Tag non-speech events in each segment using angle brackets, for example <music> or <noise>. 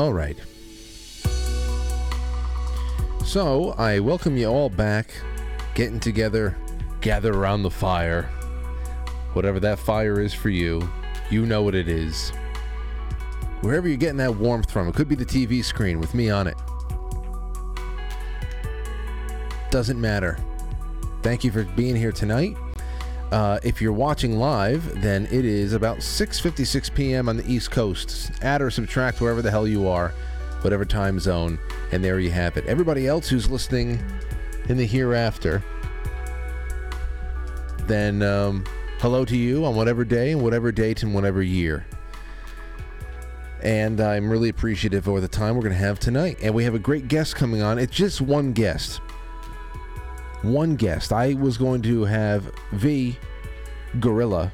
All right. So, I welcome you all back, getting together, gather around the fire. Whatever that fire is for you, you know what it is. Wherever you're getting that warmth from, it could be the TV screen with me on it. Doesn't matter. Thank you for being here tonight. Uh, if you're watching live, then it is about 6:56 p.m. on the East Coast. Add or subtract wherever the hell you are, whatever time zone, and there you have it. Everybody else who's listening in the hereafter, then um, hello to you on whatever day and whatever date and whatever year. And I'm really appreciative for the time we're going to have tonight. And we have a great guest coming on. It's just one guest one guest. I was going to have V, Gorilla,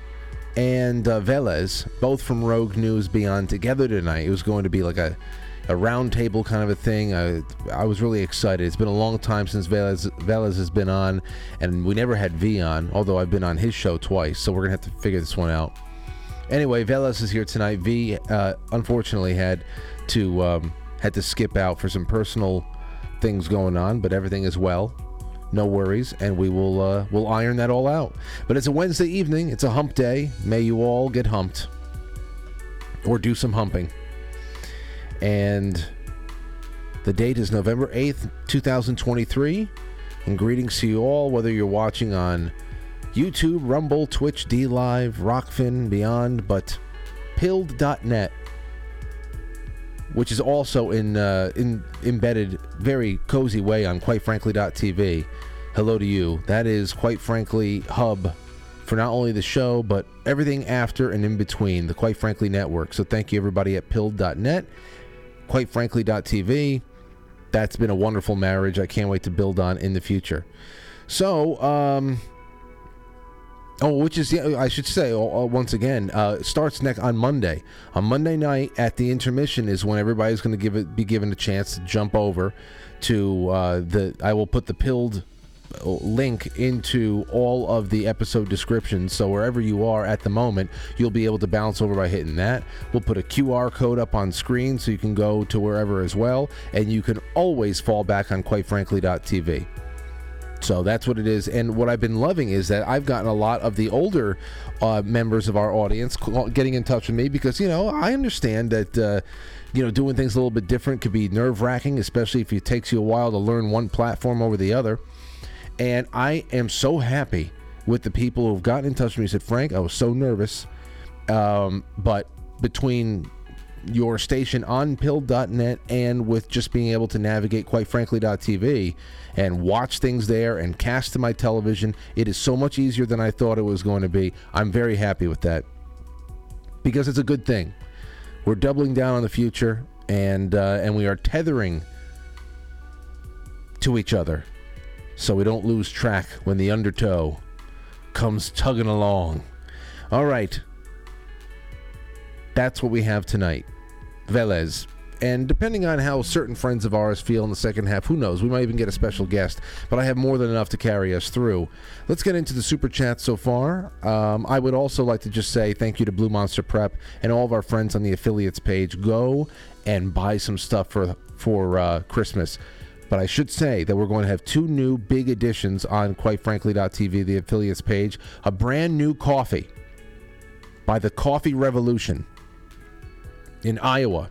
and uh, Veles, both from Rogue News Beyond, together tonight. It was going to be like a, a roundtable kind of a thing. I, I was really excited. It's been a long time since Veles, Veles has been on, and we never had V on, although I've been on his show twice, so we're going to have to figure this one out. Anyway, Veles is here tonight. V, uh, unfortunately, had to um, had to skip out for some personal things going on, but everything is well no worries, and we will uh, we'll iron that all out. But it's a Wednesday evening. It's a hump day. May you all get humped, or do some humping. And the date is November eighth, two thousand twenty-three. And greetings to you all, whether you're watching on YouTube, Rumble, Twitch, D Live, Rokfin, Beyond, but pilled.net which is also in uh, in embedded very cozy way on quite frankly.tv. Hello to you. That is quite frankly hub for not only the show but everything after and in between the quite frankly network. So thank you everybody at pilled.net, quite frankly.tv. That's been a wonderful marriage. I can't wait to build on in the future. So, um, Oh, which is yeah, I should say once again uh, starts next on Monday. On Monday night at the intermission is when everybody's going to give it be given a chance to jump over to uh, the. I will put the pilled uh, link into all of the episode descriptions so wherever you are at the moment you'll be able to bounce over by hitting that we'll put a qr code up on screen so you can go to wherever as well and you can always fall back on quite frankly.tv so that's what it is. And what I've been loving is that I've gotten a lot of the older uh, members of our audience getting in touch with me because, you know, I understand that, uh, you know, doing things a little bit different could be nerve wracking, especially if it takes you a while to learn one platform over the other. And I am so happy with the people who've gotten in touch with me. Said, Frank, I was so nervous. Um, but between your station on pilled.net and with just being able to navigate quite frankly.tv and watch things there and cast to my television it is so much easier than i thought it was going to be. I'm very happy with that. Because it's a good thing. We're doubling down on the future and uh, and we are tethering to each other so we don't lose track when the undertow comes tugging along. All right. That's what we have tonight. Veles. And depending on how certain friends of ours feel in the second half, who knows? We might even get a special guest. But I have more than enough to carry us through. Let's get into the super chat so far. Um, I would also like to just say thank you to Blue Monster Prep and all of our friends on the affiliates page. Go and buy some stuff for for uh, Christmas. But I should say that we're going to have two new big additions on quite frankly.tv, the affiliates page. A brand new coffee by the Coffee Revolution in Iowa.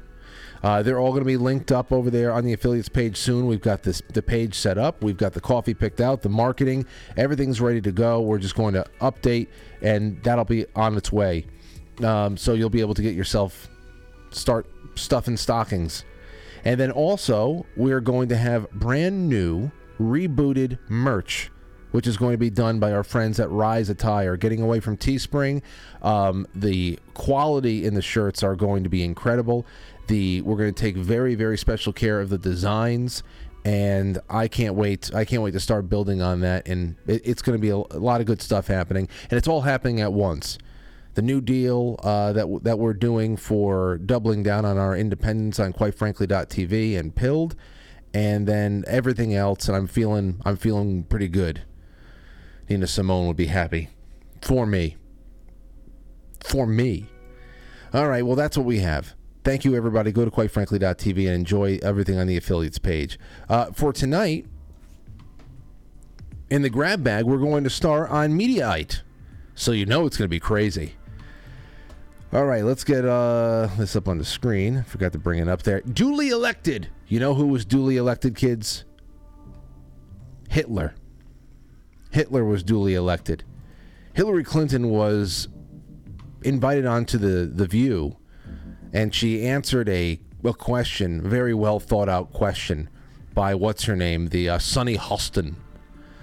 Uh, they're all going to be linked up over there on the affiliates page soon. We've got this the page set up. We've got the coffee picked out, the marketing, everything's ready to go. We're just going to update, and that'll be on its way. Um, so you'll be able to get yourself start stuffing stockings. And then also, we're going to have brand new rebooted merch which is going to be done by our friends at Rise Attire. Getting away from Teespring, um, the quality in the shirts are going to be incredible. The we're going to take very very special care of the designs and I can't wait. I can't wait to start building on that, and it, it's going to be a, lot of good stuff happening, and it's all happening at once. The new deal uh, that that we're doing for doubling down on our independence on quite frankly.tv and pilled and then everything else, and I'm feeling I'm feeling pretty good. Nina Simone would be happy for me. For me. All right, well that's what we have. Thank you, everybody. Go to quitefrankly.tv and enjoy everything on the affiliates page. Uh, for tonight, in the grab bag, we're going to star on Mediaite. So you know it's going to be crazy. All right, let's get uh, this up on the screen. Forgot to bring it up there. Duly elected. You know who was duly elected, kids? Hitler. Hitler was duly elected. Hillary Clinton was invited onto the, the View and she answered a, a question, very well thought out question by what's her name, the uh, Sunny Hostin,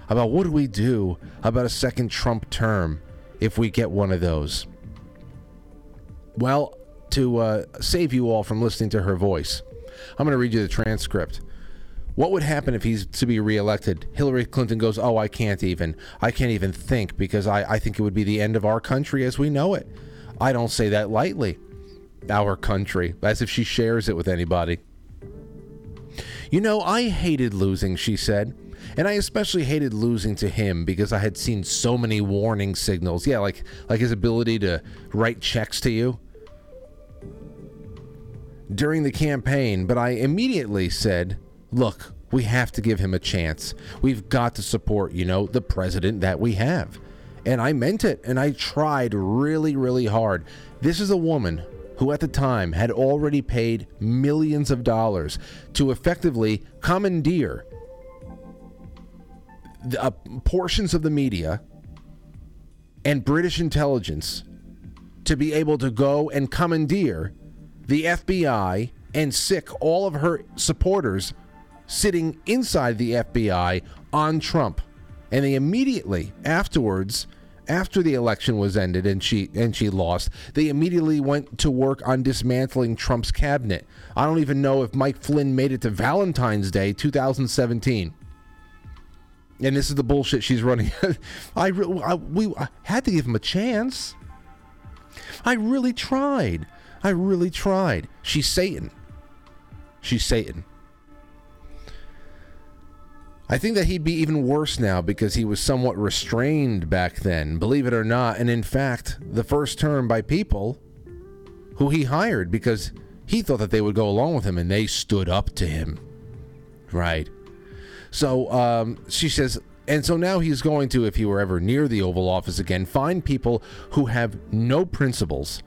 about what do we do about a second Trump term if we get one of those. Well, to uh, save you all from listening to her voice, I'm going to read you the transcript. What would happen if he's to be reelected? Hillary Clinton goes, Oh, I can't even. I can't even think because I, I think it would be the end of our country as we know it. I don't say that lightly our country, as if she shares it with anybody. You know, I hated losing, she said. And I especially hated losing to him because I had seen so many warning signals. Yeah, like like his ability to write checks to you during the campaign, but I immediately said, "Look, we have to give him a chance. We've got to support, you know, the president that we have." And I meant it, and I tried really, really hard. This is a woman who at the time had already paid millions of dollars to effectively commandeer the, uh, portions of the media and British intelligence to be able to go and commandeer the FBI and sic all of her supporters sitting inside the FBI on Trump. And they immediately afterwards after the election was ended and she and she lost, they immediately went to work on dismantling Trump's cabinet. I don't even know if Mike Flynn made it to Valentine's Day 2017. And this is the bullshit she's running. <laughs> I, I we I had to give him a chance. I really tried. I really tried. She's Satan. She's Satan. I think that he'd be even worse now because he was somewhat restrained back then, believe it or not. And in fact, the first term by people who he hired because he thought that they would go along with him and they stood up to him. Right. So um, she says, and so now he's going to, if he were ever near the Oval Office again, find people who have no principles,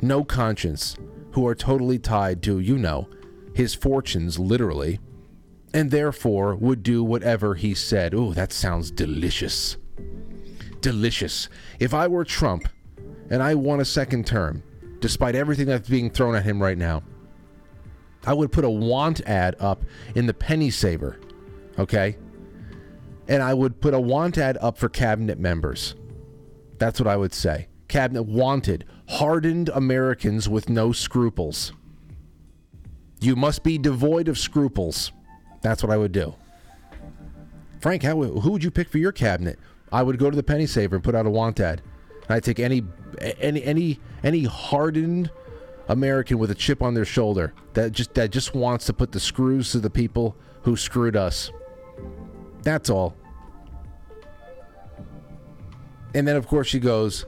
no conscience, who are totally tied to, you know, his fortunes, literally and therefore would do whatever he said. Oh, that sounds delicious. Delicious. If I were Trump and I won a second term, despite everything that's being thrown at him right now, I would put a want ad up in the penny saver, okay? And I would put a want ad up for cabinet members. That's what I would say. Cabinet wanted hardened Americans with no scruples. You must be devoid of scruples. That's what I would do. Frank, how, who would you pick for your cabinet? I would go to the penny saver and put out a want ad. I'd take any any any any hardened American with a chip on their shoulder that just that just wants to put the screws to the people who screwed us. That's all. And then of course she goes,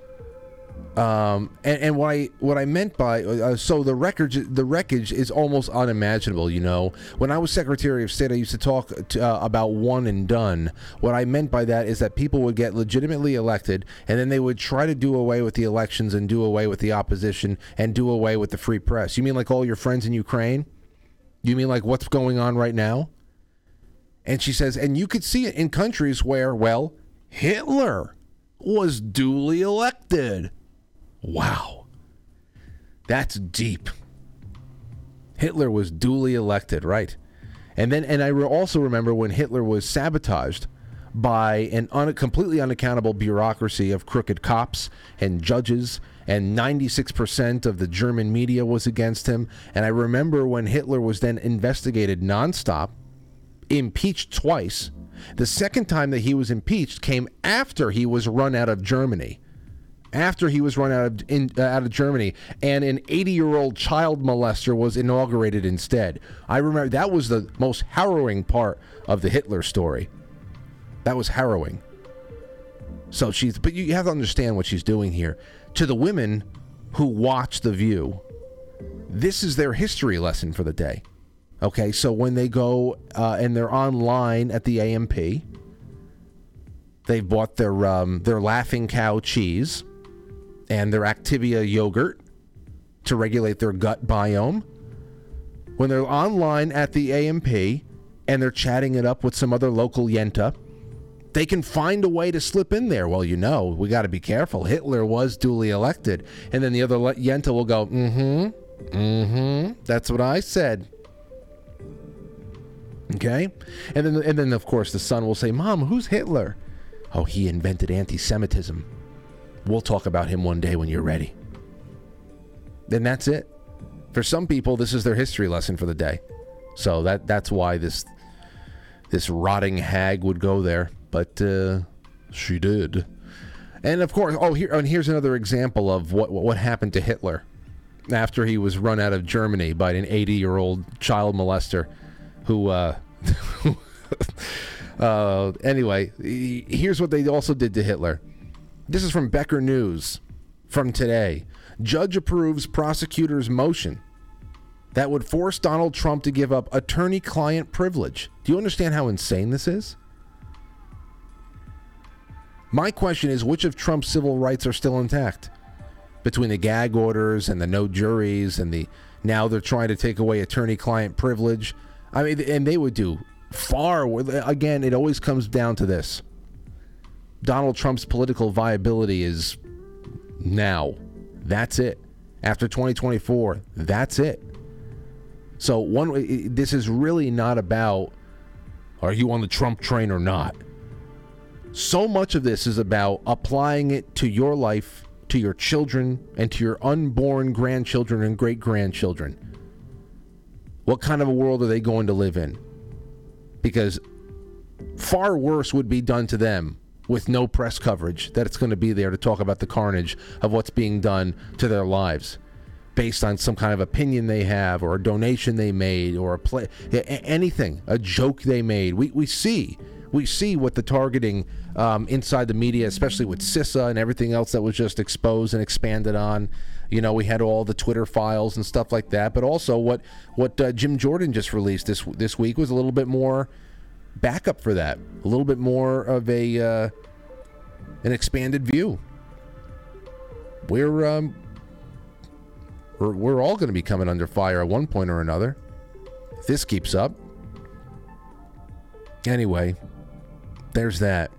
um, and, and, what I what I meant by uh, so the wreckage the wreckage is almost unimaginable. You know, when I was Secretary of State, I used to talk to, uh, about one and done. What I meant by that is that people would get legitimately elected, and then they would try to do away with the elections and do away with the opposition and do away with the free press. You mean like all your friends in Ukraine? You mean like what's going on right now? And she says, and you could see it in countries where, well, Hitler was duly elected. Wow. That's deep. Hitler was duly elected, right? And then, and I also remember when Hitler was sabotaged by an un, completely unaccountable bureaucracy of crooked cops and judges, and 96% of the German media was against him. And I remember when Hitler was then investigated nonstop, impeached twice. The second time that he was impeached came after he was run out of Germany after he was run out of in, uh, out of Germany, and an 80 year old child molester was inaugurated instead. I remember that was the most harrowing part of the Hitler story. That was harrowing. So she's, but you have to understand what she's doing here. To the women who watch The View, this is their history lesson for the day. Okay, so when they go uh, and they're online at the A&P, they've bought their um, their Laughing Cow cheese and their Activia yogurt to regulate their gut biome. When they're online at the A&P and they're chatting it up with some other local yenta, they can find a way to slip in there. Well, you know, we got to be careful. Hitler was duly elected. And then the other Yenta will go, mm hmm, mm hmm. That's what I said. Okay? And then, and then, of course, the son will say, Mom, who's Hitler? Oh, he invented anti Semitism. We'll talk about him one day when you're ready. Then that's it. For some people, this is their history lesson for the day. So that that's why this this rotting hag would go there but uh, she did. And of course, oh, here and here's another example of what what happened to Hitler after he was run out of Germany by an 80 year old child molester who. Uh, <laughs> uh, anyway, here's what they also did to Hitler. This is from Becker News from today. Judge approves prosecutor's motion that would force Donald Trump to give up attorney client privilege. Do you understand how insane this is? My question is which of Trump's civil rights are still intact? Between the gag orders and the no juries and the now they're trying to take away attorney client privilege. I mean, and they would do far. Again, it always comes down to this Donald Trump's political viability is now. That's it. After 2024, that's it. So one this is really not about are you on the Trump train or not? So much of this is about applying it to your life, to your children, and to your unborn grandchildren and great grandchildren. What kind of a world are they going to live in? Because far worse would be done to them with no press coverage that it's going to be there to talk about the carnage of what's being done to their lives based on some kind of opinion they have or a donation they made or a play anything a joke they made we, we see we see what the targeting um, inside the media, especially with CISA and everything else that was just exposed and expanded on. You know, we had all the Twitter files and stuff like that, but also what what uh, Jim Jordan just released this this week was a little bit more backup for that, a little bit more of a uh, an expanded view. We're um, we're, we're all going to be coming under fire at one point or another. If this keeps up. Anyway, there's that.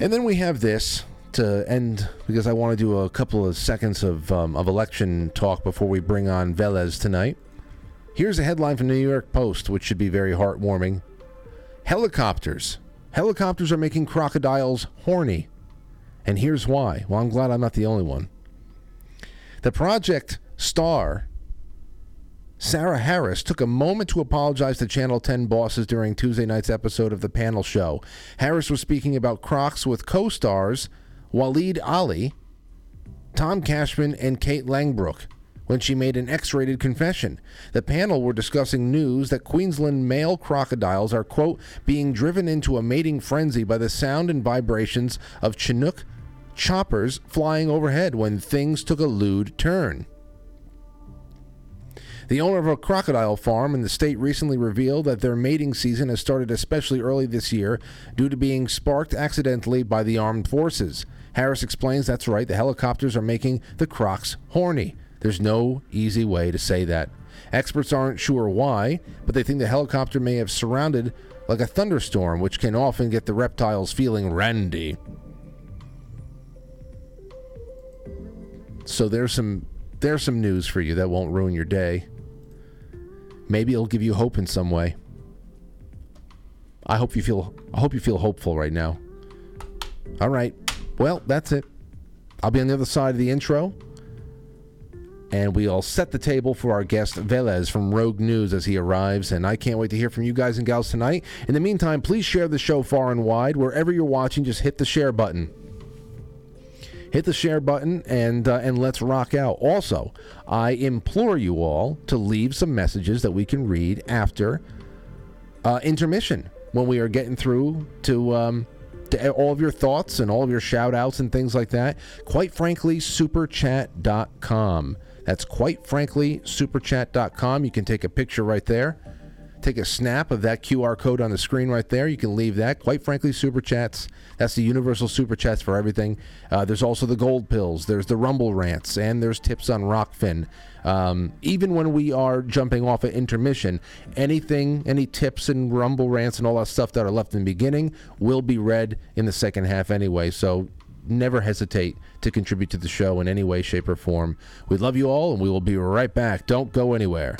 And then we have this to end because I want to do a couple of seconds of, um, of election talk before we bring on Veles tonight. Here's a headline from the New York Post, which should be very heartwarming. Helicopters. Helicopters are making crocodiles horny. And here's why. Well, I'm glad I'm not the only one. The project Star Sarah Harris took a moment to apologize to Channel 10 bosses during Tuesday night's episode of the panel show. Harris was speaking about Crocs with co stars Waleed Aly, Tom Cashman, and Kate Langbroek when she made an X rated confession. The panel were discussing news that Queensland male crocodiles are, quote, being driven into a mating frenzy by the sound and vibrations of Chinook choppers flying overhead when things took a lewd turn. The owner of a crocodile farm in the state recently revealed that their mating season has started especially early this year due to being sparked accidentally by the armed forces. Harris explains that's right, the helicopters are making the crocs horny. There's no easy way to say that. Experts aren't sure why, but they think the helicopter may have surrounded like a thunderstorm, which can often get the reptiles feeling randy. So there's some there's some news for you that won't ruin your day. Maybe it'll give you hope in some way. I hope you feel I hope you feel hopeful right now. All right. Well, that's it. I'll be on the other side of the intro. And we'll set the table for our guest Veles from Rogue News as he arrives. And I can't wait to hear from you guys and gals tonight. In the meantime, please share the show far and wide. Wherever you're watching, just hit the share button. hit the share button and uh, and let's rock out. Also, I implore you all to leave some messages that we can read after uh, intermission when we are getting through to. Um, to all of your thoughts and all of your shout outs and things like that. Quite frankly, superchat.com. That's quite frankly, superchat.com. You can take a picture right there take a snap of that QR code on the screen right there. You can leave that. Quite frankly, super chats. That's the universal super chats for everything. Uh, there's also the gold pills. There's the rumble rants, and there's tips on Rokfin. Um, even when we are jumping off at intermission, anything, any tips and rumble rants and all that stuff that are left in the beginning will be read in the second half anyway. So never hesitate to contribute to the show in any way, shape, or form. We love you all, and we will be right back. Don't go anywhere.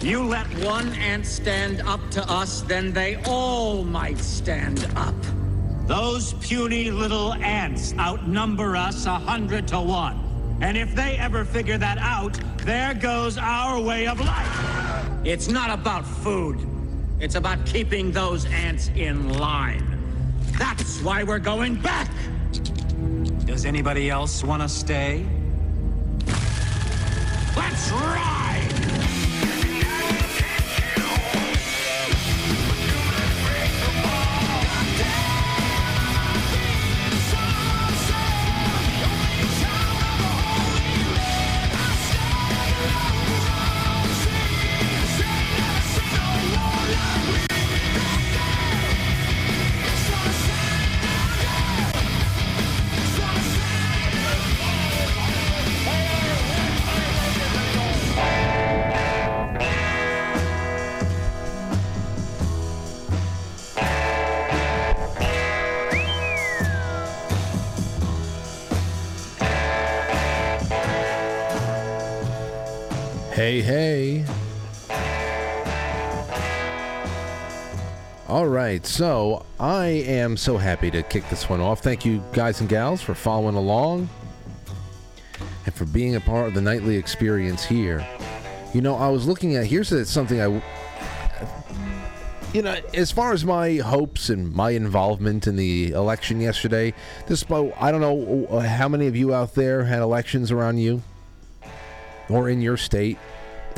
You let one ant stand up to us, then they all might stand up. Those puny little ants outnumber us a hundred to one. And if they ever figure that out, there goes our way of life. It's not about food. It's about keeping those ants in line. That's why we're going back. Does anybody else want to stay? Let's ride! Right, so I am so happy to kick this one off. Thank you, guys and gals, for following along and for being a part of the nightly experience here. You know, I was looking at here's something I, you know, as far as my hopes and my involvement in the election yesterday, this I don't know uh, how many of you out there had elections around you or in your state.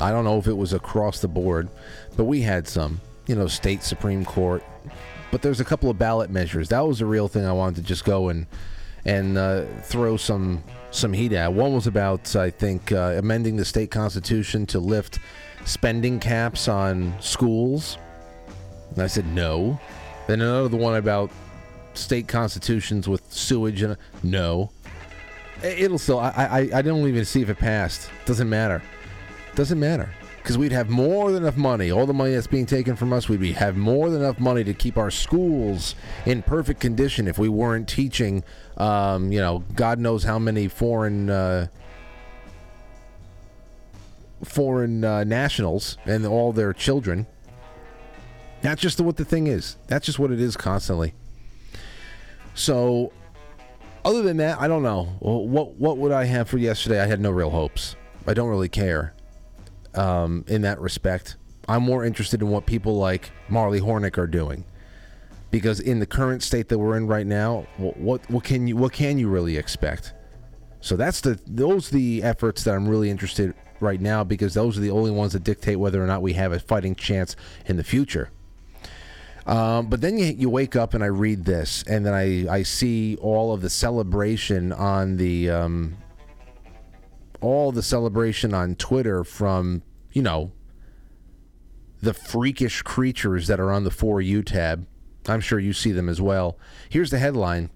I don't know if it was across the board, but we had some, you know, state Supreme Court. But there's a couple of ballot measures. That was the real thing I wanted to just go and and uh, throw some some heat at. One was about, I think, uh, amending the state constitution to lift spending caps on schools. And I said no. Then another one about state constitutions with sewage and no. It'll still. I, I I don't even see if it passed. Doesn't matter. Doesn't matter because we'd have more than enough money. All the money that's being taken from us, we'd have more than enough money to keep our schools in perfect condition if we weren't teaching, um, you know, God knows how many foreign uh, foreign uh, nationals and all their children. That's just what the thing is. That's just what it is constantly. So, other than that, I don't know. What what would I have for yesterday? I had no real hopes. I don't really care um, in that respect. I'm more interested in what people like Marley Hornick are doing, because in the current state that we're in right now, what what, can you what can you really expect? So that's the those the efforts that I'm really interested right now because those are the only ones that dictate whether or not we have a fighting chance in the future. Um, but then you, you wake up and I read this, and then I, I see all of the celebration on the um, all the celebration on Twitter from, you know, the freakish creatures that are on the For You tab. I'm sure you see them as well. Here's the headline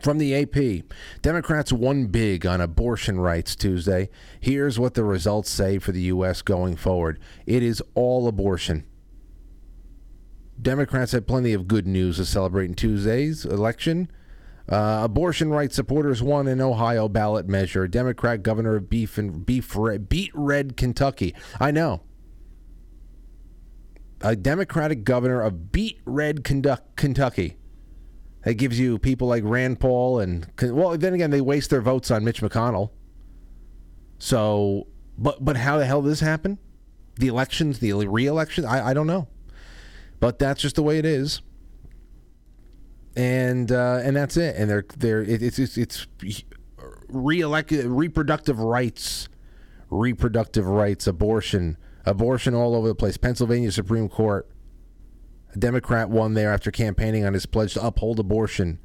from the AP Democrats won big on abortion rights Tuesday. Here's what the results say for the U.S. going forward it is all abortion. Democrats had plenty of good news to celebrate in Tuesday's election. Uh, abortion rights supporters won an Ohio ballot measure. Democrat governor of beef and beef red, beat red Kentucky. I know. A Democratic governor of beat red Kentucky. That gives you people like Rand Paul and well, then again, they waste their votes on Mitch McConnell. So, but but how the hell did this happen? The elections, the re-election, I, I don't know. But that's just the way it is. And uh, and that's it. And they're they're it, it's it's it's re-elect reproductive rights, reproductive rights, abortion, abortion all over the place. Pennsylvania Supreme Court. A Democrat won there after campaigning on his pledge to uphold abortion.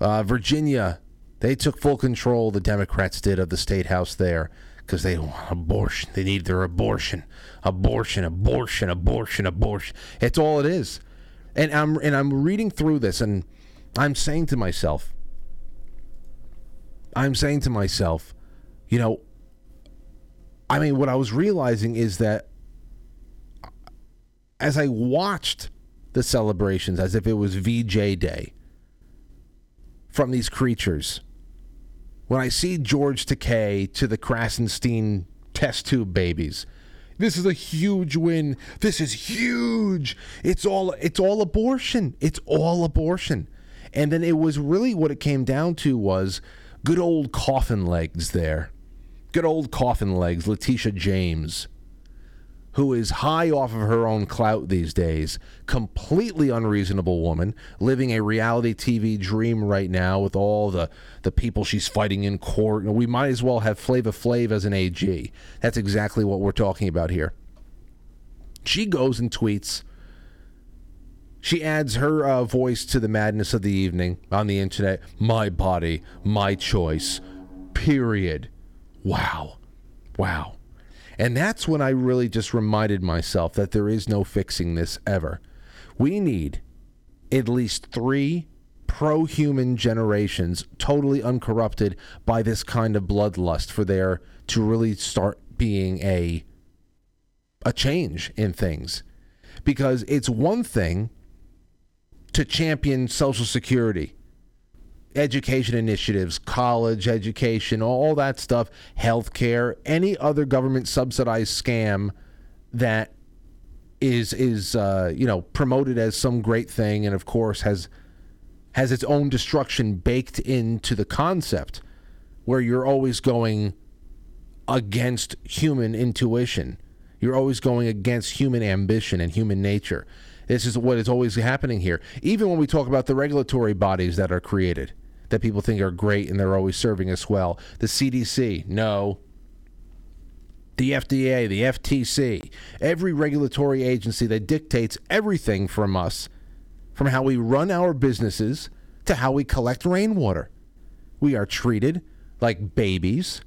Uh, Virginia, they took full control. The Democrats did of the state house there because they want abortion. They need their abortion, abortion, abortion, abortion, abortion. It's all it is. And I'm and I'm reading through this, and I'm saying to myself, I'm saying to myself, you know, I mean, what I was realizing is that as I watched the celebrations as if it was VJ Day from these creatures, when I see George Takei to the Krassenstein test tube babies, this is a huge win. This is huge. It's all it's all abortion. It's all abortion. And then it was really what it came down to was good old coffin legs there. Good old coffin legs, Letitia James who is high off of her own clout these days, completely unreasonable woman, living a reality TV dream right now with all the, the people she's fighting in court. We might as well have Flava Flav as an AG. That's exactly what we're talking about here. She goes and tweets. She adds her uh, voice to the madness of the evening on the internet. My body, my choice. Period. Wow. Wow. And that's when I really just reminded myself that there is no fixing this ever. We need at least three pro human generations, totally uncorrupted by this kind of bloodlust, for there to really start being a a change in things. Because it's one thing to champion Social Security education initiatives, college education, all that stuff, healthcare, any other government subsidized scam that is is uh, you know promoted as some great thing, and of course has has its own destruction baked into the concept, where you're always going against human intuition. You're always going against human ambition and human nature. This is what is always happening here. Even when we talk about the regulatory bodies that are created, that people think are great and they're always serving us well. The CDC, no. The FDA, the FTC, every regulatory agency that dictates everything from us, from how we run our businesses to how we collect rainwater. We are treated like babies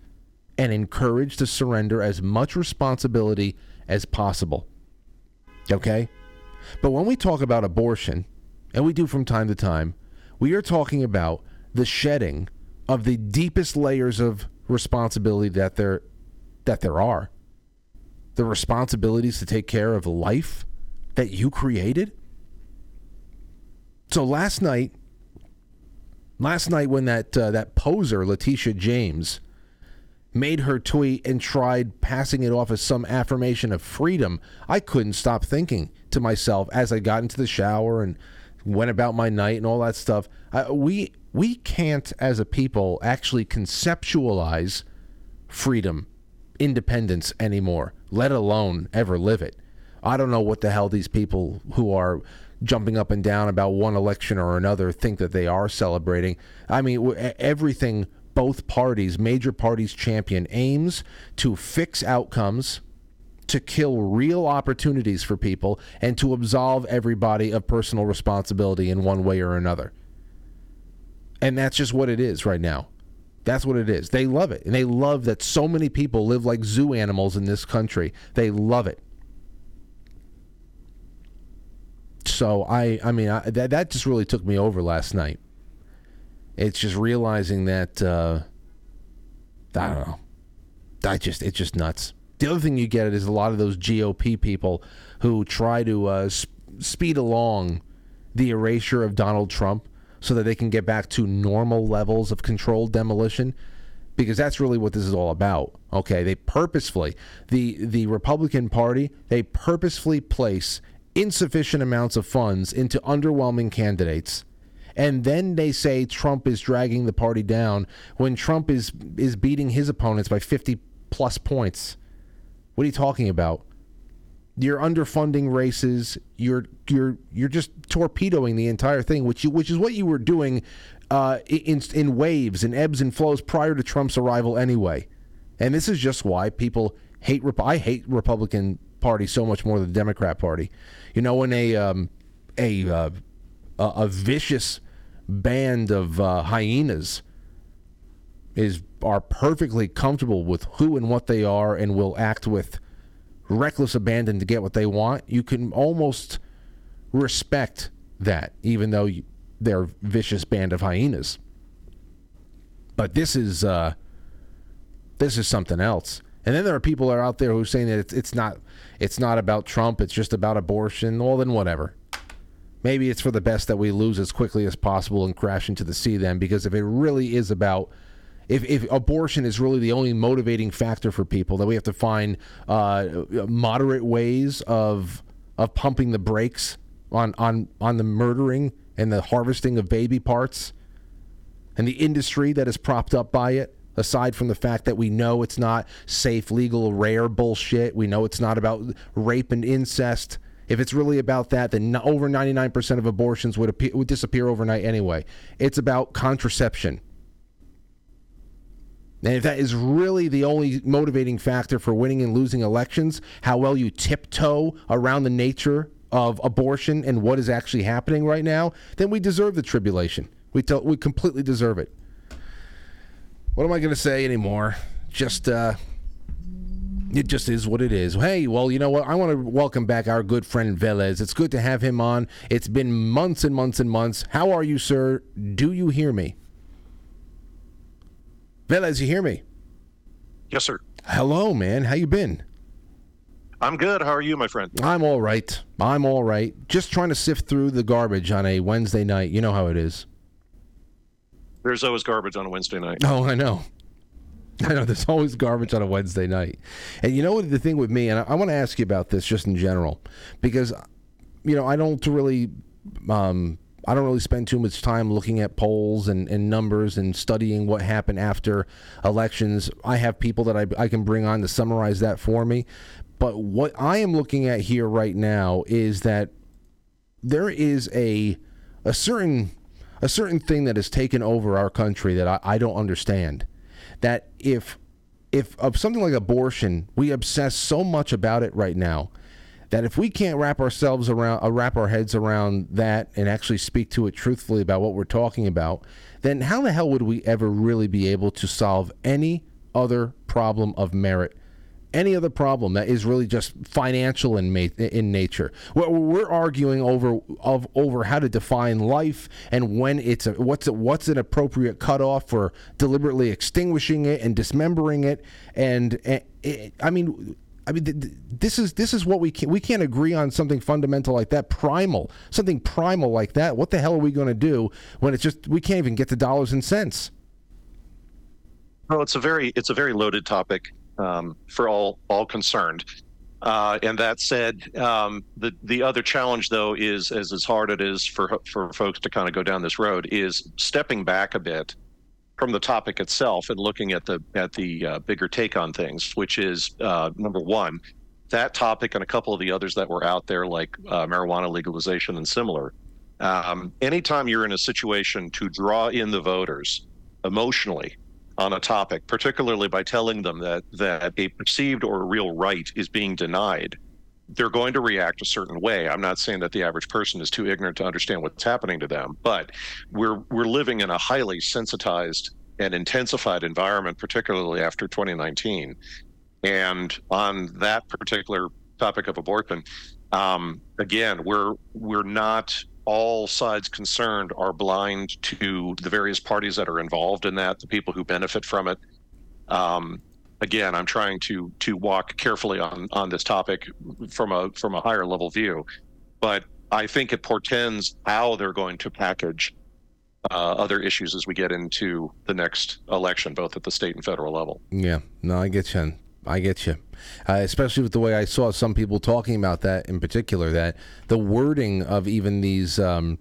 and encouraged to surrender as much responsibility as possible. Okay? But when we talk about abortion, and we do from time to time, we are talking about the shedding of the deepest layers of responsibility that there that there are. The responsibilities to take care of life that you created. So last night, last night when that uh, that poser Letitia James made her tweet and tried passing it off as some affirmation of freedom, I couldn't stop thinking to myself as I got into the shower and went about my night and all that stuff. We we can't, as a people, actually conceptualize freedom, independence anymore, let alone ever live it. I don't know what the hell these people who are jumping up and down about one election or another think that they are celebrating. I mean, everything both parties, major parties champion, aims to fix outcomes, to kill real opportunities for people, and to absolve everybody of personal responsibility in one way or another. And that's just what it is right now. That's what it is. They love it. And they love that so many people live like zoo animals in this country. They love it. So I I mean I, that that just really took me over last night. It's just realizing that uh, I don't know. I just it's just nuts. The other thing you get is a lot of those GOP people who try to uh, sp- speed along the erasure of Donald Trump so that they can get back to normal levels of controlled demolition because that's really what this is all about. Okay, they purposefully the the Republican Party they purposefully place insufficient amounts of funds into underwhelming candidates. And then they say Trump is dragging the party down when Trump is is beating his opponents by 50 plus points. What are you talking about? You're underfunding races. You're you're you're just torpedoing the entire thing, which you which is what you were doing uh, in in waves and ebbs and flows prior to Trump's arrival anyway. And this is just why people hate. I hate Republican Party so much more than the Democrat Party. You know, when a um, a, uh, a vicious band of uh, hyenas is are perfectly comfortable with who and what they are and will act with reckless abandon to get what they want, you can almost respect that, even though you, they're vicious band of hyenas. But this is uh, this is something else. And then there are people that are out there who are saying that it's, it's not it's not about Trump, it's just about abortion. Well, then whatever. Maybe it's for the best that we lose as quickly as possible and crash into the sea then, because if it really is about if, if abortion is really the only motivating factor for people, that we have to find uh, moderate ways of of pumping the brakes on, on on the murdering and the harvesting of baby parts and the industry that is propped up by it aside from the fact that we know it's not safe legal rare bullshit. We know it's not about rape and incest if it's really about that then over 99% of abortions would, appear, would disappear overnight anyway it's about contraception and if that is really the only motivating factor for winning and losing elections, how well you tiptoe around the nature of abortion and what is actually happening right now, then we deserve the tribulation. We tell, we completely deserve it. What am I going to say anymore? Just uh, it just is what it is. Hey, well, you know what? I want to welcome back our good friend Veles. It's good to have him on. It's been months and months and months. How are you, sir? Do you hear me? Veles, you hear me? Yes, sir. Hello, man. How you been? I'm good. How are you, my friend? I'm all right. I'm all right. Just trying to sift through the garbage on a Wednesday night. You know how it is. There's always garbage on a Wednesday night. Oh, I know. <laughs> I know. There's always garbage on a Wednesday night. And you know what the thing with me, and I, I want to ask you about this just in general, because, you know, I don't really um, I don't really spend too much time looking at polls and, and numbers and studying what happened after elections. I have people that I, I can bring on to summarize that for me. But what I am looking at here right now is that there is a a certain a certain thing that has taken over our country that I, I don't understand. That if if of something like abortion, we obsess so much about it right now that if we can't wrap ourselves around, uh, wrap our heads around that and actually speak to it truthfully about what we're talking about, then how the hell would we ever really be able to solve any other problem of merit? Any other problem that is really just financial in ma- in nature. We're, we're arguing over of over how to define life and when it's a, what's a, what's an appropriate cutoff for deliberately extinguishing it and dismembering it. And, and it, I mean, I mean, th- th- this is this is what we can we can't agree on something fundamental like that, primal, something primal like that. What the hell are we going to do when it's just we can't even get to dollars and cents? Well, it's a very it's a very loaded topic um, for all all concerned. Uh, and that said, um, the the other challenge though is as as hard it is for for folks to kind of go down this road is stepping back a bit from the topic itself and looking at the at the uh, bigger take on things, which is uh, number one, that topic and a couple of the others that were out there, like uh, marijuana legalization and similar. Um, anytime you're in a situation to draw in the voters emotionally on a topic, particularly by telling them that that a perceived or real right is being denied, they're going to react a certain way. I'm not saying that the average person is too ignorant to understand what's happening to them, but we're we're living in a highly sensitized and intensified environment, particularly after 2019. And on that particular topic of abortion, um, again, we're we're not all sides concerned are blind to the various parties that are involved in that, the people who benefit from it. Um, again, I'm trying to to walk carefully on on this topic from a from a higher level view, but I think it portends how they're going to package uh, other issues as we get into the next election, both at the state and federal level. Yeah, no, I get you. I get you. Uh, especially with the way I saw some people talking about that in particular, that the wording of even these um,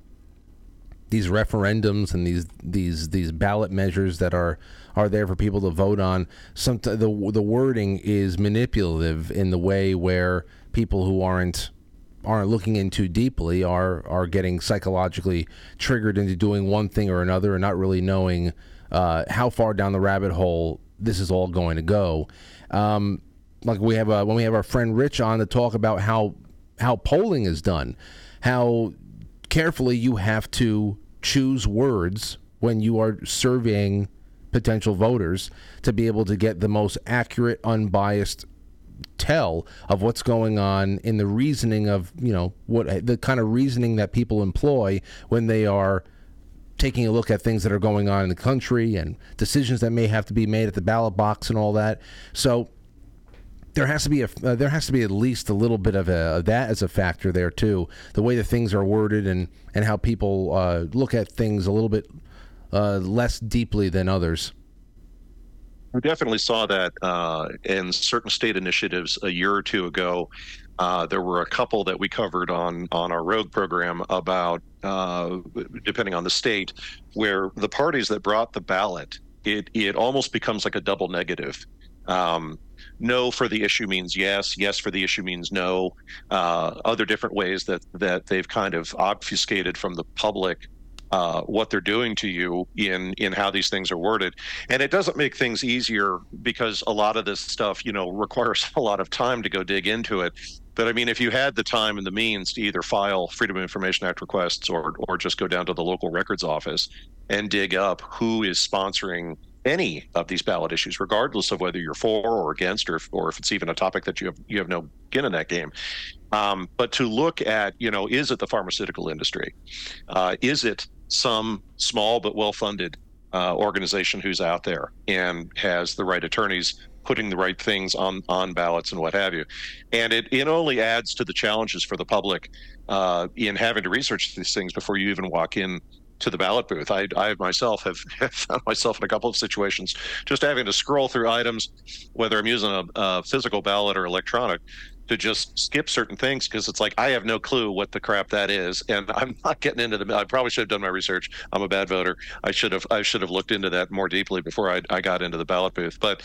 these referendums and these these these ballot measures that are are there for people to vote on. Some the the wording is manipulative in the way where people who aren't aren't looking in too deeply are are getting psychologically triggered into doing one thing or another and not really knowing uh, how far down the rabbit hole this is all going to go. Um, like we have a, when we have our friend Rich on to talk about how how polling is done, how carefully you have to choose words when you are surveying potential voters to be able to get the most accurate, unbiased tell of what's going on in the reasoning of you know what the kind of reasoning that people employ when they are taking a look at things that are going on in the country and decisions that may have to be made at the ballot box and all that. So there has to be a uh, there has to be at least a little bit of, a, of that as a factor there too. The way that things are worded and and how people uh, look at things a little bit uh, less deeply than others. We definitely saw that uh, in certain state initiatives a year or two ago. Uh, there were a couple that we covered on on our Rogue program about, uh, depending on the state, where the parties that brought the ballot, it it almost becomes like a double negative. Um, no for the issue means yes, yes for the issue means no. Uh, other different ways that that they've kind of obfuscated from the public uh, what they're doing to you in in how these things are worded and it doesn't make things easier because a lot of this stuff you know requires <laughs> a lot of time to go dig into it but i mean if you had the time and the means to either file freedom of information act requests or or just go down to the local records office and dig up who is sponsoring any of these ballot issues, regardless of whether you're for or against, or, or if it's even a topic that you have you have no skin in that game. Um, but to look at, you know, is it the pharmaceutical industry? Uh, is it some small but well-funded uh, organization who's out there and has the right attorneys putting the right things on on ballots and what have you? And it it only adds to the challenges for the public uh, in having to research these things before you even walk in to the ballot booth. I, I myself have, <laughs> have, found myself in a couple of situations just having to scroll through items, whether I'm using a, a physical ballot or electronic, to just skip certain things because it's like I have no clue what the crap that is, and <laughs> I'm not getting into the. I probably should have done my research. I'm a bad voter. I should have. I should have looked into that more deeply before I, I got into the ballot booth. But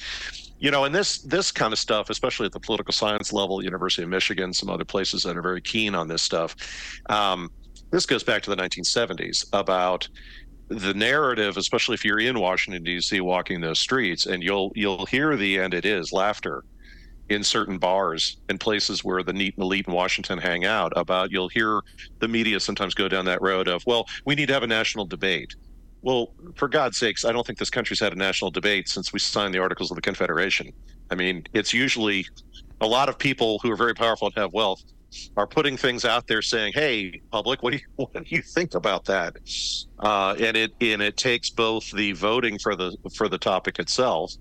you know, and this this kind of stuff, especially at the political science level, University of Michigan, some other places that are very keen on this stuff. Um, this goes back to the 1970s about the narrative, especially if you're in Washington D.C. walking those streets, and you'll you'll hear the end it is laughter in certain bars and places where the neat and elite in Washington hang out. About you'll hear the media sometimes go down that road of, well, we need to have a national debate. Well, for God's sakes, I don't think this country's had a national debate since we signed the Articles of the Confederation. I mean, it's usually a lot of people who are very powerful and have wealth are putting things out there saying, "Hey, public, what do you <laughs> what do you think about that?" Uh, and it and it takes both the voting for the for the topic itself,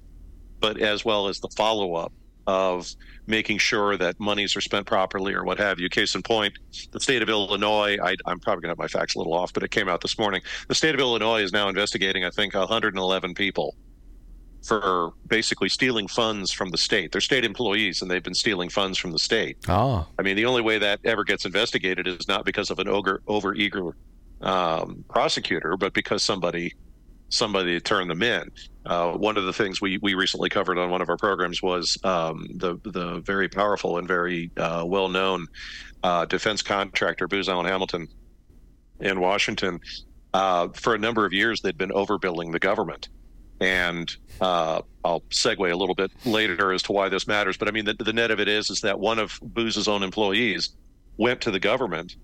but as well as the follow up of making sure that monies are spent properly or what have you. Case in point, the state of Illinois, I, am probably going to have my facts a little off, but it came out this morning. The state of Illinois is now investigating, I think, 111 people for basically stealing funds from the state. They're state employees and they've been stealing funds from the state. Oh. I mean, the only way that ever gets investigated is not because of an ogre, over eager um, prosecutor, but because somebody somebody turned them in. Uh, one of the things we, we recently covered on one of our programs was um, the the very powerful and very uh, well known uh, defense contractor Booz Allen Hamilton in Washington. Uh, for a number of years, they'd been overbilling the government and uh, I'll segue a little bit later as to why this matters. But I mean, the, the net of it is is that one of Booz's own employees went to the government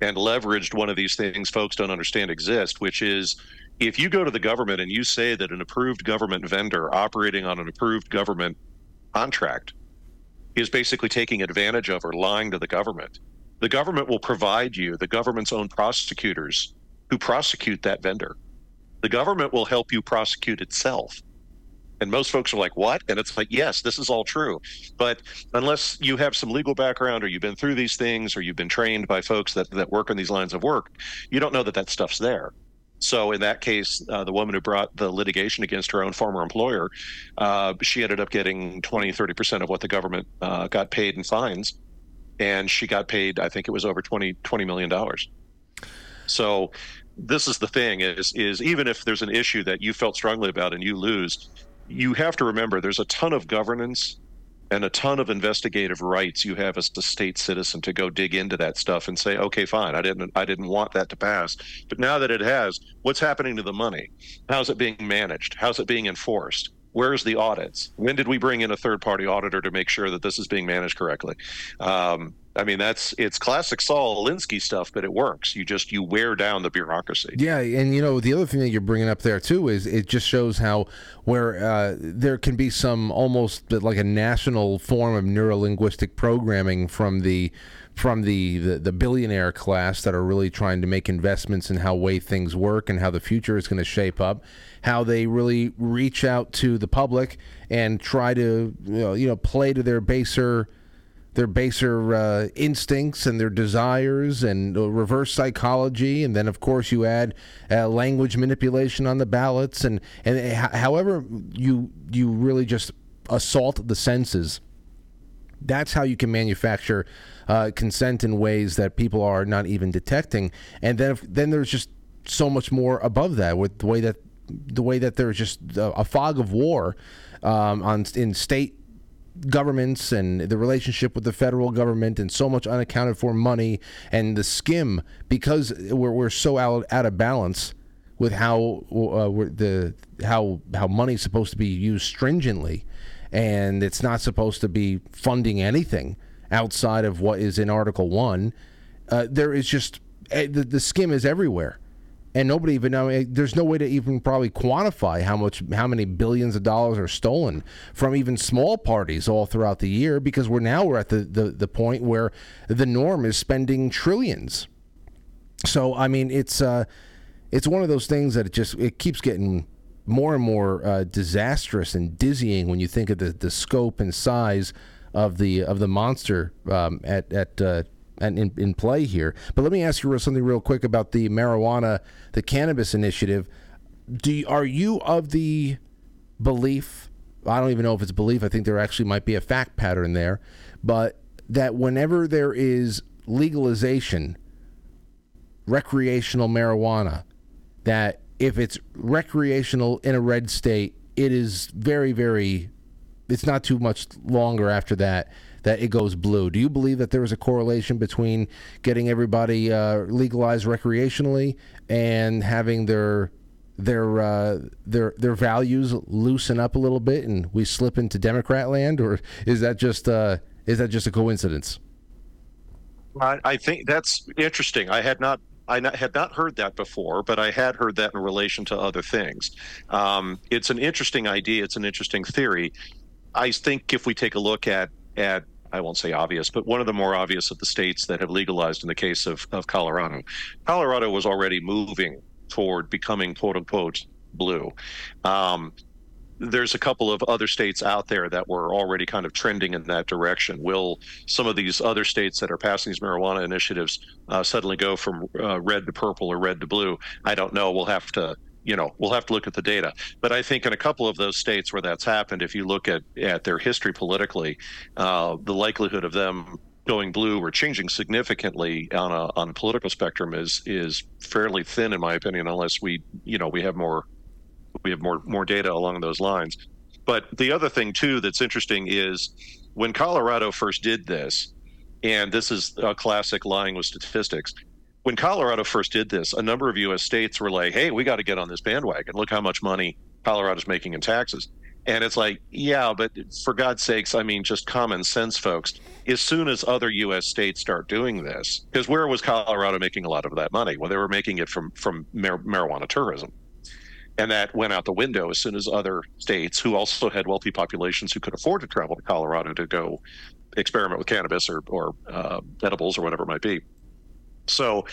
and leveraged one of these things folks don't understand exist, which is if you go to the government and you say that an approved government vendor operating on an approved government contract is basically taking advantage of or lying to the government, the government will provide you the government's own prosecutors who prosecute that vendor the government will help you prosecute itself. And most folks are like, what? And it's like, yes, this is all true. But unless you have some legal background or you've been through these things or you've been trained by folks that, that work in these lines of work, you don't know that that stuff's there. So in that case, uh, the woman who brought the litigation against her own former employer, uh, she ended up getting 20, 30% of what the government uh, got paid in fines. And she got paid, I think it was over 20, $20 million. So this is the thing is is even if there's an issue that you felt strongly about and you lose, you have to remember there's a ton of governance and a ton of investigative rights you have as a state citizen to go dig into that stuff and say okay fine. I didn't i didn't want that to pass. But now that it has what's happening to the money? How's it being managed? How's it being enforced where's the audits when did we bring in a third party auditor to make sure that this is being managed correctly um, I mean, that's it's classic Saul Alinsky stuff, but it works. You just you wear down the bureaucracy. Yeah, and you know the other thing that you're bringing up there too is it just shows how where uh, there can be some almost like a national form of neurolinguistic programming from the from the, the, the billionaire class that are really trying to make investments in how way things work and how the future is going to shape up how they really reach out to the public and try to you know, you know play to their baser their baser uh, instincts and their desires and uh, reverse psychology. And then of course you add uh, language manipulation on the ballots and and h- however you you really just assault the senses that's how you can manufacture uh, consent in ways that people are not even detecting. And then if, then there's just so much more above that with the way that the way that there's just a, a fog of war um, on in state governments and the relationship with the federal government and so much unaccounted for money and the skim because we're, we're so out, out of balance with how uh, the how how money's supposed to be used stringently and it's not supposed to be funding anything outside of what is in article 1 uh, there is just uh, the, the skim is everywhere and nobody even know. There's no way to even probably quantify how much, how many billions of dollars are stolen from even small parties all throughout the year because we're now we're at the the, the point where the norm is spending trillions. So I mean, it's uh, it's one of those things that it just it keeps getting more and more uh, disastrous and dizzying when you think of the, the scope and size of the of the monster um, at at uh, and in, in play here. But let me ask you something real quick about the marijuana, the cannabis initiative. Do you, are you of the belief? I don't even know if it's belief. I think there actually might be a fact pattern there, but that whenever there is legalization, recreational marijuana, that if it's recreational in a red state, it is very, very. It's not too much longer after that that it goes blue. Do you believe that there is a correlation between getting everybody uh, legalized recreationally and having their their uh, their their values loosen up a little bit and we slip into Democrat land, or is that just uh, is that just a coincidence? I, I think that's interesting. I had not I not, had not heard that before, but I had heard that in relation to other things. Um, it's an interesting idea. It's an interesting theory. I think if we take a look at at I won't say obvious, but one of the more obvious of the states that have legalized in the case of, of Colorado. Colorado was already moving toward becoming quote unquote blue. Um, there's a couple of other states out there that were already kind of trending in that direction. Will some of these other states that are passing these marijuana initiatives uh, suddenly go from uh, red to purple or red to blue? I don't know. We'll have to you know, we'll have to look at the data. But I think in a couple of those states where that's happened, if you look at at their history politically, uh, the likelihood of them going blue or changing significantly on a on a political spectrum is is fairly thin, in my opinion, unless we you know we have more we have more more data along those lines. But the other thing too that's interesting is when Colorado first did this, and this is a classic lying with statistics when Colorado first did this, a number of U.S. states were like, "Hey, we got to get on this bandwagon. Look how much money Colorado's making in taxes." And it's like, yeah, but for God's sakes, I mean, just common sense, folks. As soon as other U.S. states start doing this, because where was Colorado making a lot of that money? Well, they were making it from from mar- marijuana tourism, and that went out the window as soon as other states, who also had wealthy populations who could afford to travel to Colorado to go experiment with cannabis or or uh, edibles or whatever it might be, so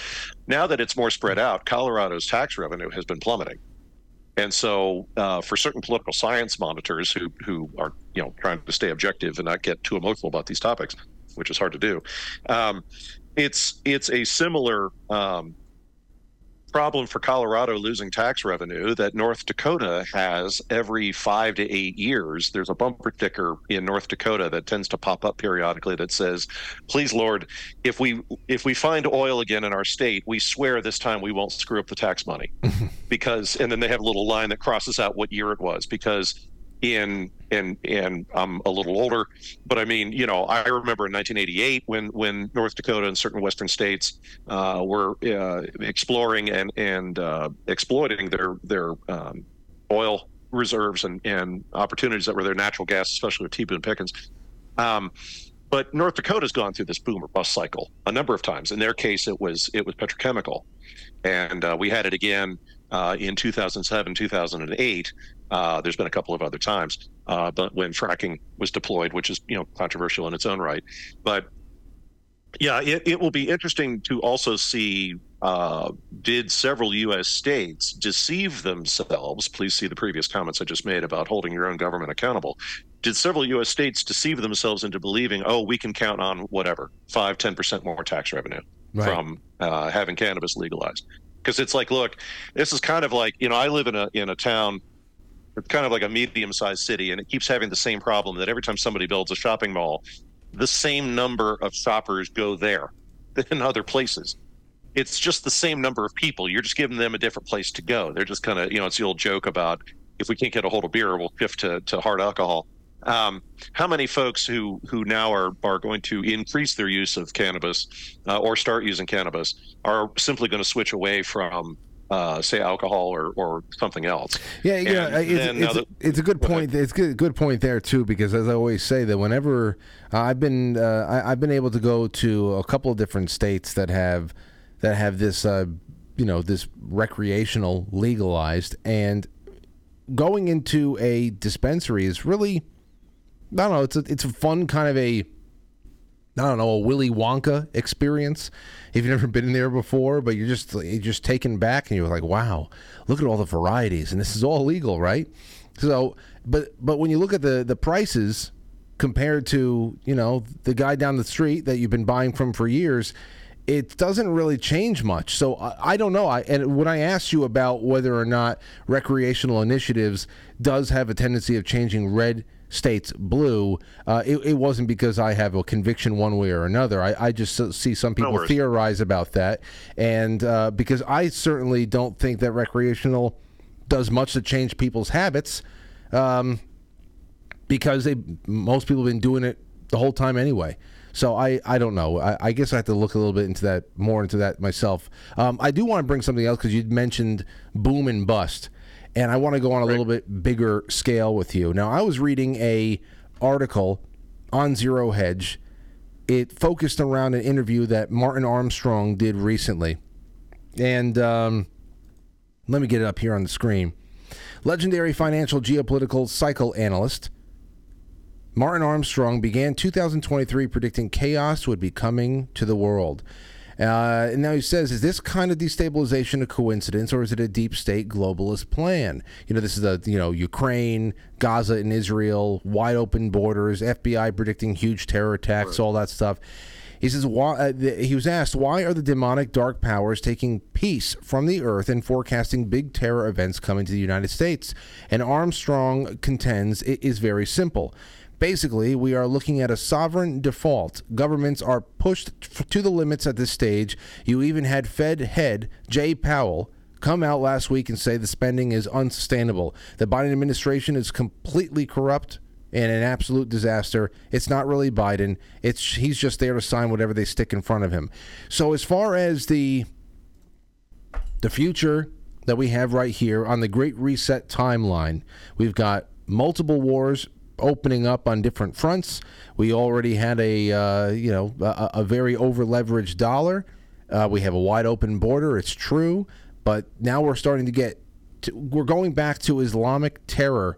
now that it's more spread out, Colorado's tax revenue has been plummeting. And so, uh, for certain political science monitors who who are you know trying to stay objective and not get too emotional about these topics, which is hard to do, um, it's it's a similar um, problem for Colorado losing tax revenue that North Dakota has every five to eight years. There's a bumper sticker in North Dakota that tends to pop up periodically that says, "Please, Lord, if we if we find oil again in our state, we swear this time we won't screw up the tax money." <laughs> because, and then they have a little line that crosses out what year it was because in and and I'm a little older, but I mean, you know, I remember in 1988 when when North Dakota and certain western states uh, were uh, exploring and and uh, exploiting their their um, oil reserves and and opportunities that were their natural gas, especially with T. Boone Pickens. Um, but North Dakota's gone through this boom or bust cycle a number of times. In their case, it was it was petrochemical, and uh, we had it again uh, in 2007, 2008. Uh, there's been a couple of other times, uh, but when fracking was deployed, which is you know controversial in its own right, but yeah, it, it will be interesting to also see uh, did several U.S. states deceive themselves? Please see the previous comments I just made about holding your own government accountable. Did several U.S. states deceive themselves into believing, oh, we can count on whatever five, ten percent more tax revenue right. from uh, having cannabis legalized? Because it's like, look, this is kind of like you know, I live in a in a town it's kind of like a medium-sized city, and it keeps having the same problem that every time somebody builds a shopping mall, the same number of shoppers go there <laughs> than other places. It's just the same number of people. You're just giving them a different place to go. They're just kind of, you know, it's the old joke about if we can't get a hold of beer, we'll shift to, to hard alcohol. Um, how many folks who who now are are going to increase their use of cannabis uh, or start using cannabis are simply going to switch away from uh, say alcohol or, or something else. Yeah, yeah, it's, it's, the, it's, a good point. It's a good point there too, because as I always say, that whenever uh, I've been uh, I, have been able to go to a couple of different states that have that have this uh, you know this recreational legalized, and going into a dispensary is really don't know. It's a it's a fun kind of a I don't know a Willy Wonka experience if you've never been there before, but you're just you're just taken back and you're like, wow, look at all the varieties, and this is all legal, right? So, but but when you look at the the prices compared to you know the guy down the street that you've been buying from for years, it doesn't really change much. So I, I, don't know. I and when I asked you about whether or not recreational initiatives does have a tendency of changing red states blue, uh, it, it, wasn't because I have a conviction one way or another. I, I just see some people no theorize about that, and uh, because I certainly don't think that recreational does much to change people's habits, um, because they most people have been doing it the whole time anyway. So I, I don't know. I, I, guess I have to look a little bit into that more into that myself. Um, I do want to bring something else because you mentioned boom and bust and I want to go on a right. little bit bigger scale with you. Now, I was reading a article on Zero Hedge. It focused around an interview that Martin Armstrong did recently, and um, let me get it up here on the screen. Legendary financial geopolitical cycle analyst Martin Armstrong began 2023 predicting chaos would be coming to the world. Uh, and now he says, is this kind of destabilization a coincidence, or is it a deep state globalist plan? You know, this is a, you know Ukraine, Gaza, and Israel, wide open borders, FBI predicting huge terror attacks, all that stuff. He says, why, uh, the, he was asked, why are the demonic dark powers taking peace from the earth and forecasting big terror events coming to the United States? And Armstrong contends it is very simple. Basically, we are looking at a sovereign default. Governments are pushed to the limits at this stage. You even had Fed head Jay Powell come out last week and say the spending is unsustainable. The Biden administration is completely corrupt and an absolute disaster. It's not really Biden. It's he's just there to sign whatever they stick in front of him. So as far as the the future that we have right here on the Great Reset timeline, we've got multiple wars opening up on different fronts. We already had a uh, you know a, a very over leveraged dollar. Uh, we have a wide open border. It's true, but now we're starting to get to, we're going back to Islamic terror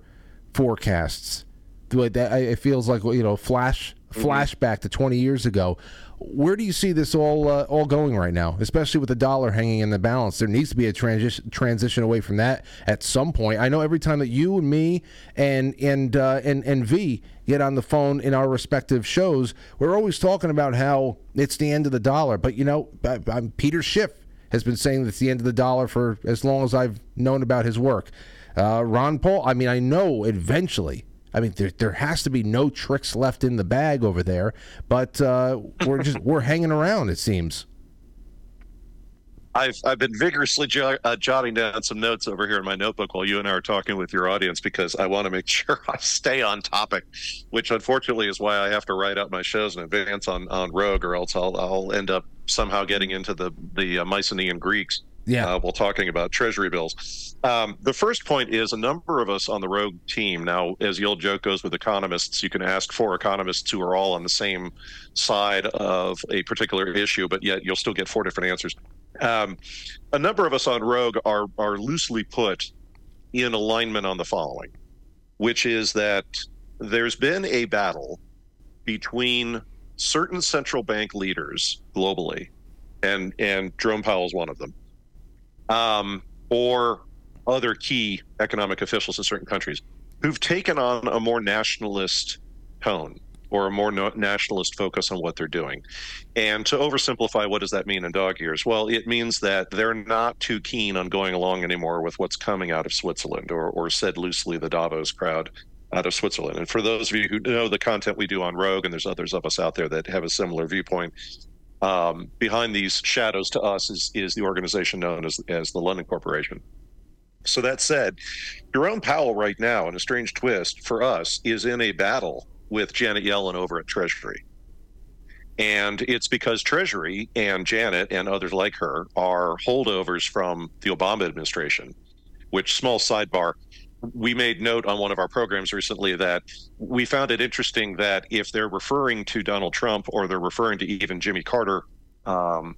forecasts. It feels like you know flash mm-hmm. flashback to 20 years ago where do you see this all uh, all going right now, especially with the dollar hanging in the balance? There needs to be a transition transition away from that at some point. I know every time that you and me and and uh, and and V get on the phone in our respective shows, we're always talking about how it's the end of the dollar. But you know, Peter Schiff has been saying that it's the end of the dollar for as long as I've known about his work. Uh, Ron Paul, I mean, I know eventually. I mean, there, there has to be no tricks left in the bag over there, but uh, we're just we're hanging around. It seems. I've I've been vigorously jo- uh, jotting down some notes over here in my notebook while you and I are talking with your audience because I want to make <laughs> sure I stay on topic, which unfortunately is why I have to write out my shows in advance on, on Rogue, or else I'll I'll end up somehow getting into the the uh, Mycenaean Greeks. Yeah. Uh, while talking about treasury bills, um, the first point is a number of us on the Rogue team. Now, as the old joke goes with economists, you can ask four economists who are all on the same side of a particular issue, but yet you'll still get four different answers. Um, a number of us on Rogue are are loosely put in alignment on the following, which is that there's been a battle between certain central bank leaders globally, and and Jerome Powell is one of them, um, or other key economic officials in certain countries who've taken on a more nationalist tone or a more no- nationalist focus on what they're doing. And to oversimplify, what does that mean in dog ears? Well, it means that they're not too keen on going along anymore with what's coming out of Switzerland, or, or said loosely, the Davos crowd out of Switzerland. And for those of you who know the content we do on Rogue, and there's others of us out there that have a similar viewpoint, um, behind these shadows to us is, is the organization known as, as the London Corporation. So that said, Jerome Powell right now, in a strange twist for us, is in a battle with Janet Yellen over at Treasury. And it's because Treasury and Janet and others like her are holdovers from the Obama administration, which, small sidebar, we made note on one of our programs recently that we found it interesting that if they're referring to Donald Trump or they're referring to even Jimmy Carter, um,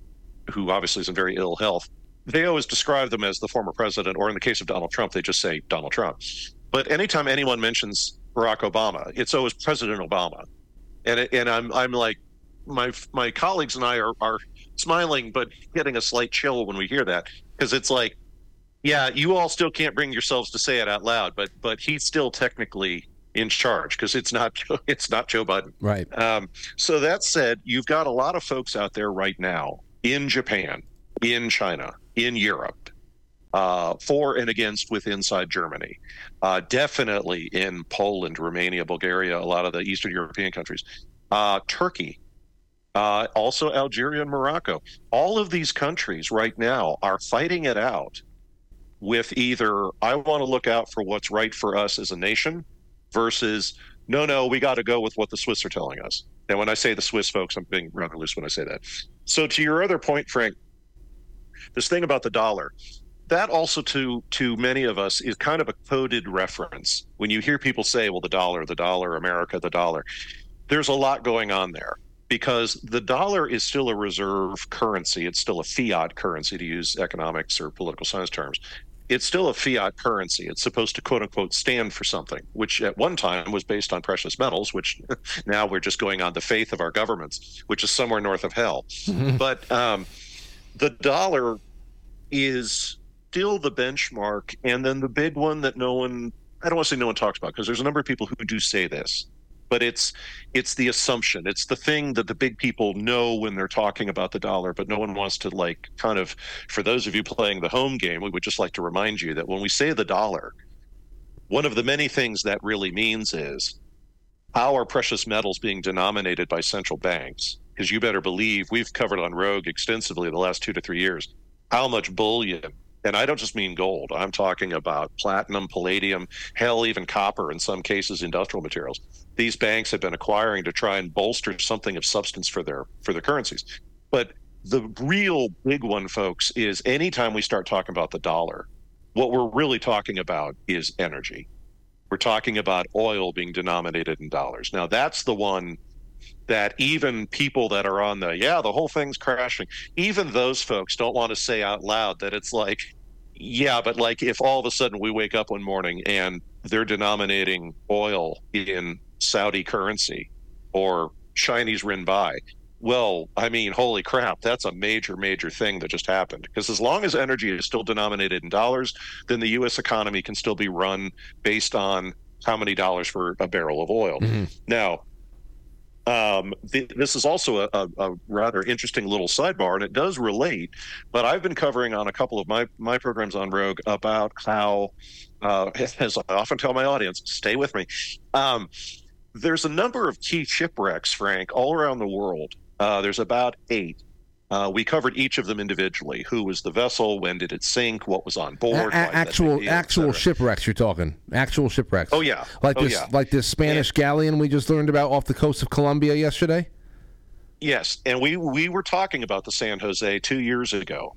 who obviously is in very ill health, they always describe them as the former president, or in the case of Donald Trump, they just say Donald Trump. But anytime anyone mentions Barack Obama. It's always President Obama, and it, and I'm I'm like my my colleagues and I are are smiling but getting a slight chill when we hear that because it's like, yeah, you all still can't bring yourselves to say it out loud, but but he's still technically in charge because it's not <laughs> it's not Joe Biden. Right. Um, so that said, you've got a lot of folks out there right now in Japan, in China, in Europe, uh, for and against with inside Germany. Uh, definitely in Poland, Romania, Bulgaria, a lot of the Eastern European countries. Uh, Turkey, uh, also Algeria and Morocco. All of these countries right now are fighting it out with either I want to look out for what's right for us as a nation versus no, no, we got to go with what the Swiss are telling us. And when I say the Swiss folks, I'm being rather loose when I say that. So to your other point, Frank, this thing about the dollar, that also to to many of us is kind of a coded reference when you hear people say well the dollar the dollar america the dollar there's a lot going on there because the dollar is still a reserve currency it's still a fiat currency to use economics or political science terms it's still a fiat currency. It's supposed to quote unquote stand for something which at one time was based on precious metals which <laughs> now we're just going on the faith of our governments which is somewhere north of hell. But um, the dollar is still the benchmark. And then the big one that no one, I don't want to say no one talks about because there's a number of people who do say this, but it's it's the assumption. It's the thing that the big people know when they're talking about the dollar, but no one wants to like kind of. For those of you playing the home game, we would just like to remind you that when we say the dollar, one of the many things that really means is how are precious metals being denominated by central banks? Because you better believe we've covered on Rogue extensively the last two to three years how much bullion and I don't just mean gold. I'm talking about platinum, palladium, hell, even copper, in some cases, industrial materials. These banks have been acquiring to try and bolster something of substance for their for their currencies. But the real big one, folks, is anytime we start talking about the dollar, what we're really talking about is energy. We're talking about oil being denominated in dollars. Now, that's the one that even people that are on the yeah the whole thing's crashing even those folks don't want to say out loud that it's like yeah but like if all of a sudden we wake up one morning and they're denominating oil in saudi currency or chinese renminbi well i mean holy crap that's a major major thing that just happened because as long as energy is still denominated in dollars then the us economy can still be run based on how many dollars for a barrel of oil Mm-hmm. now Um, th- this is also a, a, a, rather interesting little sidebar, and it does relate. But I've been covering on a couple of my my programs on Rogue about how, uh, <laughs> as I often tell my audience, stay with me. Um, there's a number of key shipwrecks, Frank, all around the world. Uh, there's about eight uh, we covered each of them individually. Who was the vessel? When did it sink? What was on board? A- actual actual shipwrecks. You're talking actual shipwrecks. Oh yeah, like oh, this yeah. like this Spanish and, galleon we just learned about off the coast of Colombia yesterday. Yes, and we we were talking about the San Jose two years ago.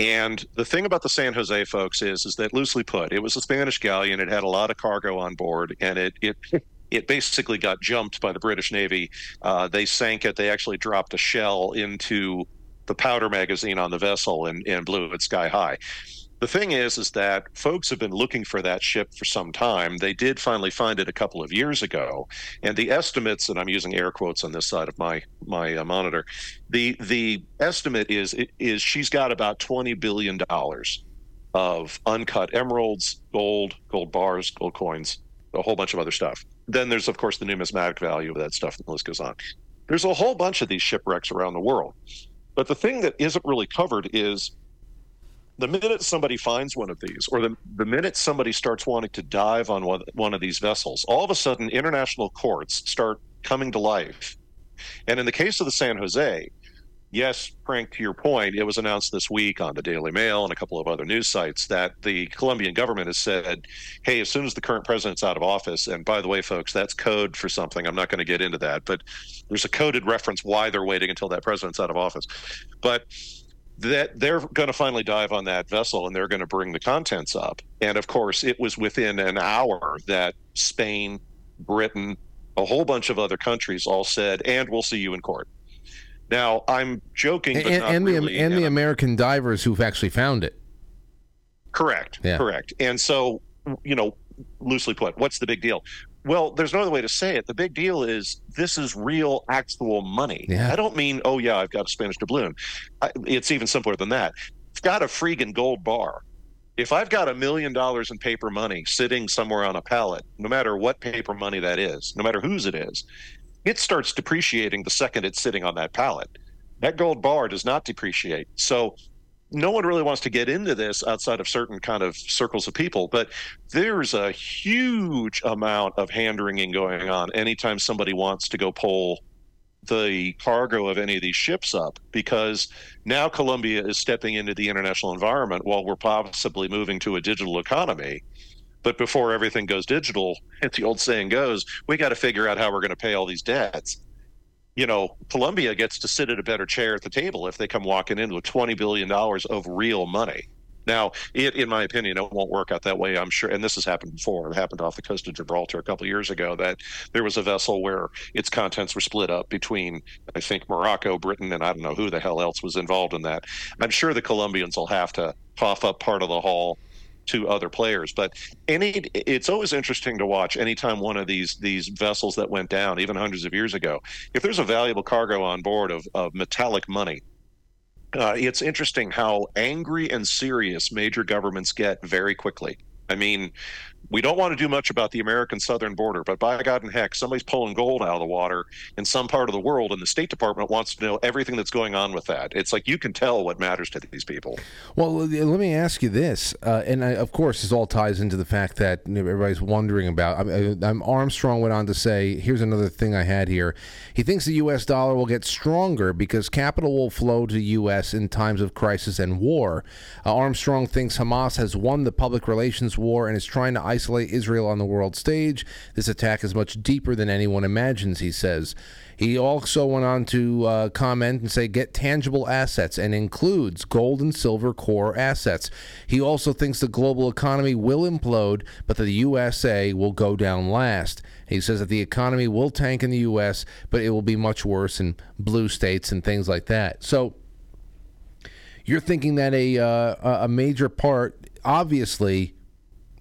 And the thing about the San Jose folks is, is that loosely put, it was a Spanish galleon. It had a lot of cargo on board, and it it it basically got jumped by the British Navy. Uh, they sank it. They actually dropped a shell into the powder magazine on the vessel and, and blew it sky high. The thing is, is that folks have been looking for that ship for some time. They did finally find it a couple of years ago, and the estimates, and I'm using air quotes on this side of my my uh, monitor, the the estimate is is she's got about twenty billion dollars of uncut emeralds, gold, gold bars, gold coins, a whole bunch of other stuff then there's of course the numismatic value of that stuff and the list goes on. There's a whole bunch of these shipwrecks around the world. But the thing that isn't really covered is the minute somebody finds one of these or the, the minute somebody starts wanting to dive on one, one of these vessels all of a sudden international courts start coming to life. And in the case of the san jose yes, Frank, to your point, it was announced this week on the Daily Mail and a couple of other news sites that the Colombian government has said, hey, as soon as the current president's out of office, and by the way, folks, that's code for something. I'm not going to get into that, but there's a coded reference why they're waiting until that president's out of office. But that they're going to finally dive on that vessel and they're going to bring the contents up. And of course, it was within an hour that Spain, Britain, a whole bunch of other countries all said, and we'll see you in court. Now I'm joking, and, and really, the and, and the American divers who've actually found it. Correct. Yeah. Correct. And so, you know, loosely put, what's the big deal? Well, there's no other way to say it. The big deal is this is real, actual money. Yeah. I don't mean, oh yeah, I've got a Spanish doubloon. I, it's even simpler than that. I've got a freaking gold bar. If I've got a million dollars in paper money sitting somewhere on a pallet, no matter what paper money that is, no matter whose it is, it starts depreciating the second it's sitting on that pallet. That gold bar does not depreciate. So no one really wants to get into this outside of certain kind of circles of people, but there's a huge amount of hand wringing going on anytime somebody wants to go pull the cargo of any of these ships up because now Colombia is stepping into the international environment while we're possibly moving to a digital economy. But before everything goes digital, as the old saying goes, we got to figure out how we're going to pay all these debts. You know, Colombia gets to sit at a better chair at the table if they come walking in with $20 billion of real money. Now, it, in my opinion, it won't work out that way. I'm sure, and this has happened before. It happened off the coast of Gibraltar a couple years ago. That there was a vessel where its contents were split up between, I think, Morocco, Britain, and I don't know who the hell else was involved in that. I'm sure the Colombians will have to cough up part of the haul to other players. But any, it's always interesting to watch anytime one of these these vessels that went down, even hundreds of years ago, if there's a valuable cargo on board of, of metallic money. Uh, it's interesting how angry and serious major governments get very quickly. I mean, we don't want to do much about the American southern border, but by God and heck, somebody's pulling gold out of the water in some part of the world, and the State Department wants to know everything that's going on with that. It's like you can tell what matters to these people. Well, let me ask you this, uh, and I, of course, this all ties into the fact that everybody's wondering about. I'm, I'm Armstrong went on to say, "Here's another thing I had here." He thinks the U.S. dollar will get stronger because capital will flow to U.S. in times of crisis and war. Uh, Armstrong thinks Hamas has won the public relations war and is trying to isolate Israel on the world stage. This attack is much deeper than anyone imagines, he says. He also went on to uh, comment and say, get tangible assets and includes gold and silver core assets. He also thinks the global economy will implode, but that the USA will go down last. He says that the economy will tank in the U.S., but it will be much worse in blue states and things like that. So you're thinking that a, uh, a major part, obviously,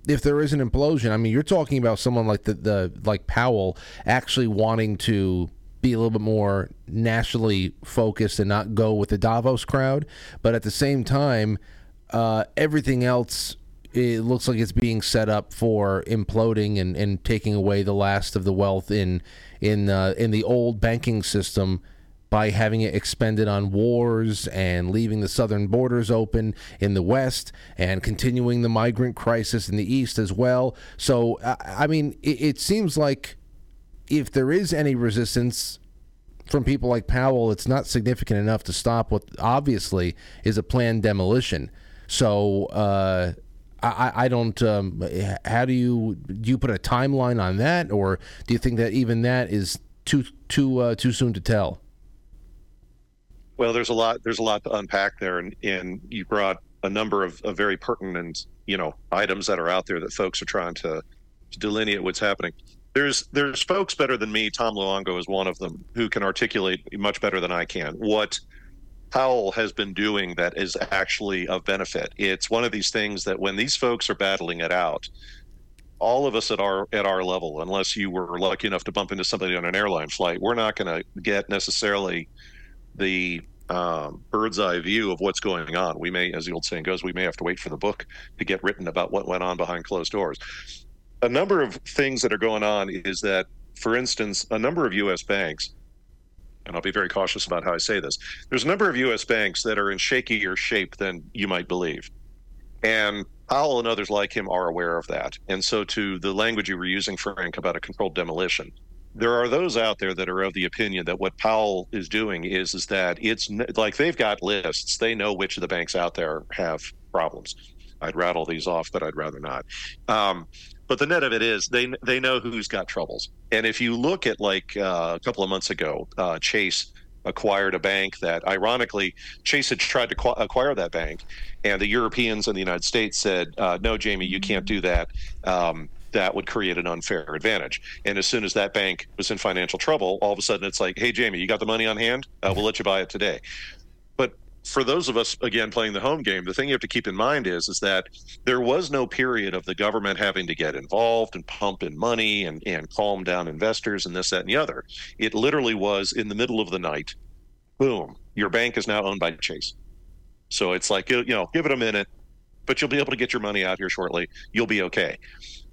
if there is an implosion, I mean, you're talking about someone like the, the like Powell actually wanting to be a little bit more nationally focused and not go with the Davos crowd, but at the same time, uh, everything else it looks like it's being set up for imploding and, and taking away the last of the wealth in in uh, in the old banking system by having it expended on wars and leaving the southern borders open in the west and continuing the migrant crisis in the east as well. So I, mean, it, it seems like if there is any resistance from people like Powell, it's not significant enough to stop what obviously is a planned demolition. So uh, I, I don't. Um, how do you do? You put a timeline on that, or do you think that even that is too too uh, too soon to tell? Well, there's a lot. There's a lot to unpack there, and, and you brought a number of, of very pertinent, you know, items that are out there that folks are trying to, to delineate what's happening. There's there's folks better than me. Tom Luongo is one of them who can articulate much better than I can what Powell has been doing that is actually of benefit. It's one of these things that when these folks are battling it out, all of us at our at our level, unless you were lucky enough to bump into somebody on an airline flight, we're not going to get necessarily the um, bird's eye view of what's going on. We may, as the old saying goes, we may have to wait for the book to get written about what went on behind closed doors a number of things that are going on is that, for instance, a number of U.S. banks, and I'll be very cautious about how I say this, there's a number of U.S. banks that are in shakier shape than you might believe. And Powell and others like him are aware of that. And so, to the language you were using, Frank, about a controlled demolition, there are those out there that are of the opinion that what Powell is doing is is that it's like they've got lists. They know which of the banks out there have problems. I'd rattle these off, but I'd rather not. Um, but the net of it is they they know who's got troubles. And if you look at like uh, a couple of months ago, uh, Chase acquired a bank that ironically Chase had tried to qu- acquire that bank, and the Europeans and the United States said, uh, "No, Jamie, you can't do that." Um, that would create an unfair advantage. And as soon as that bank was in financial trouble, all of a sudden it's like, "Hey, Jamie, you got the money on hand? Uh, we'll let you buy it today." But for those of us again playing the home game, the thing you have to keep in mind is is that there was no period of the government having to get involved and pump in money and, and calm down investors and this, that, and the other. It literally was in the middle of the night, boom, your bank is now owned by Chase. So it's like you know, give it a minute, but you'll be able to get your money out here shortly. You'll be okay.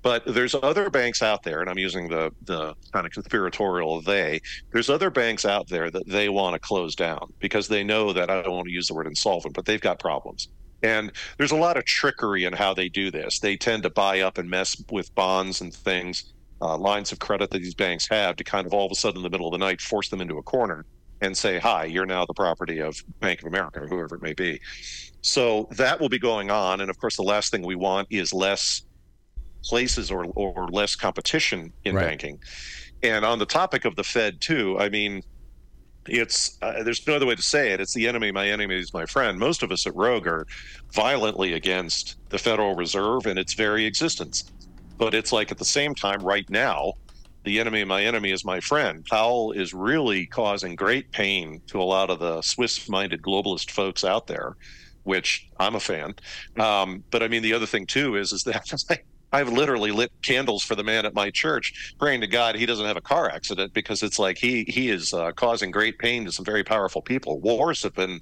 But there's other banks out there, and I'm using the the kind of conspiratorial they. There's other banks out there that they want to close down because they know that I don't want to use the word insolvent, but they've got problems. And there's a lot of trickery in how they do this. They tend to buy up and mess with bonds and things, uh, lines of credit that these banks have to kind of all of a sudden in the middle of the night force them into a corner and say, hi, you're now the property of Bank of America or whoever it may be. So that will be going on. And of course, the last thing we want is less places or, or less competition in right. banking. And on the topic of the Fed, too, I mean, it's uh, there's no other way to say it. It's the enemy. My enemy is my friend. Most of us at Rogue are violently against the Federal Reserve and its very existence. But it's like at the same time, right now, the enemy of my enemy is my friend. Powell is really causing great pain to a lot of the Swiss-minded globalist folks out there, which I'm a fan. Um, but I mean, the other thing too is is that <laughs> I've literally lit candles for the man at my church, praying to God he doesn't have a car accident because it's like he he is uh, causing great pain to some very powerful people. Wars have been,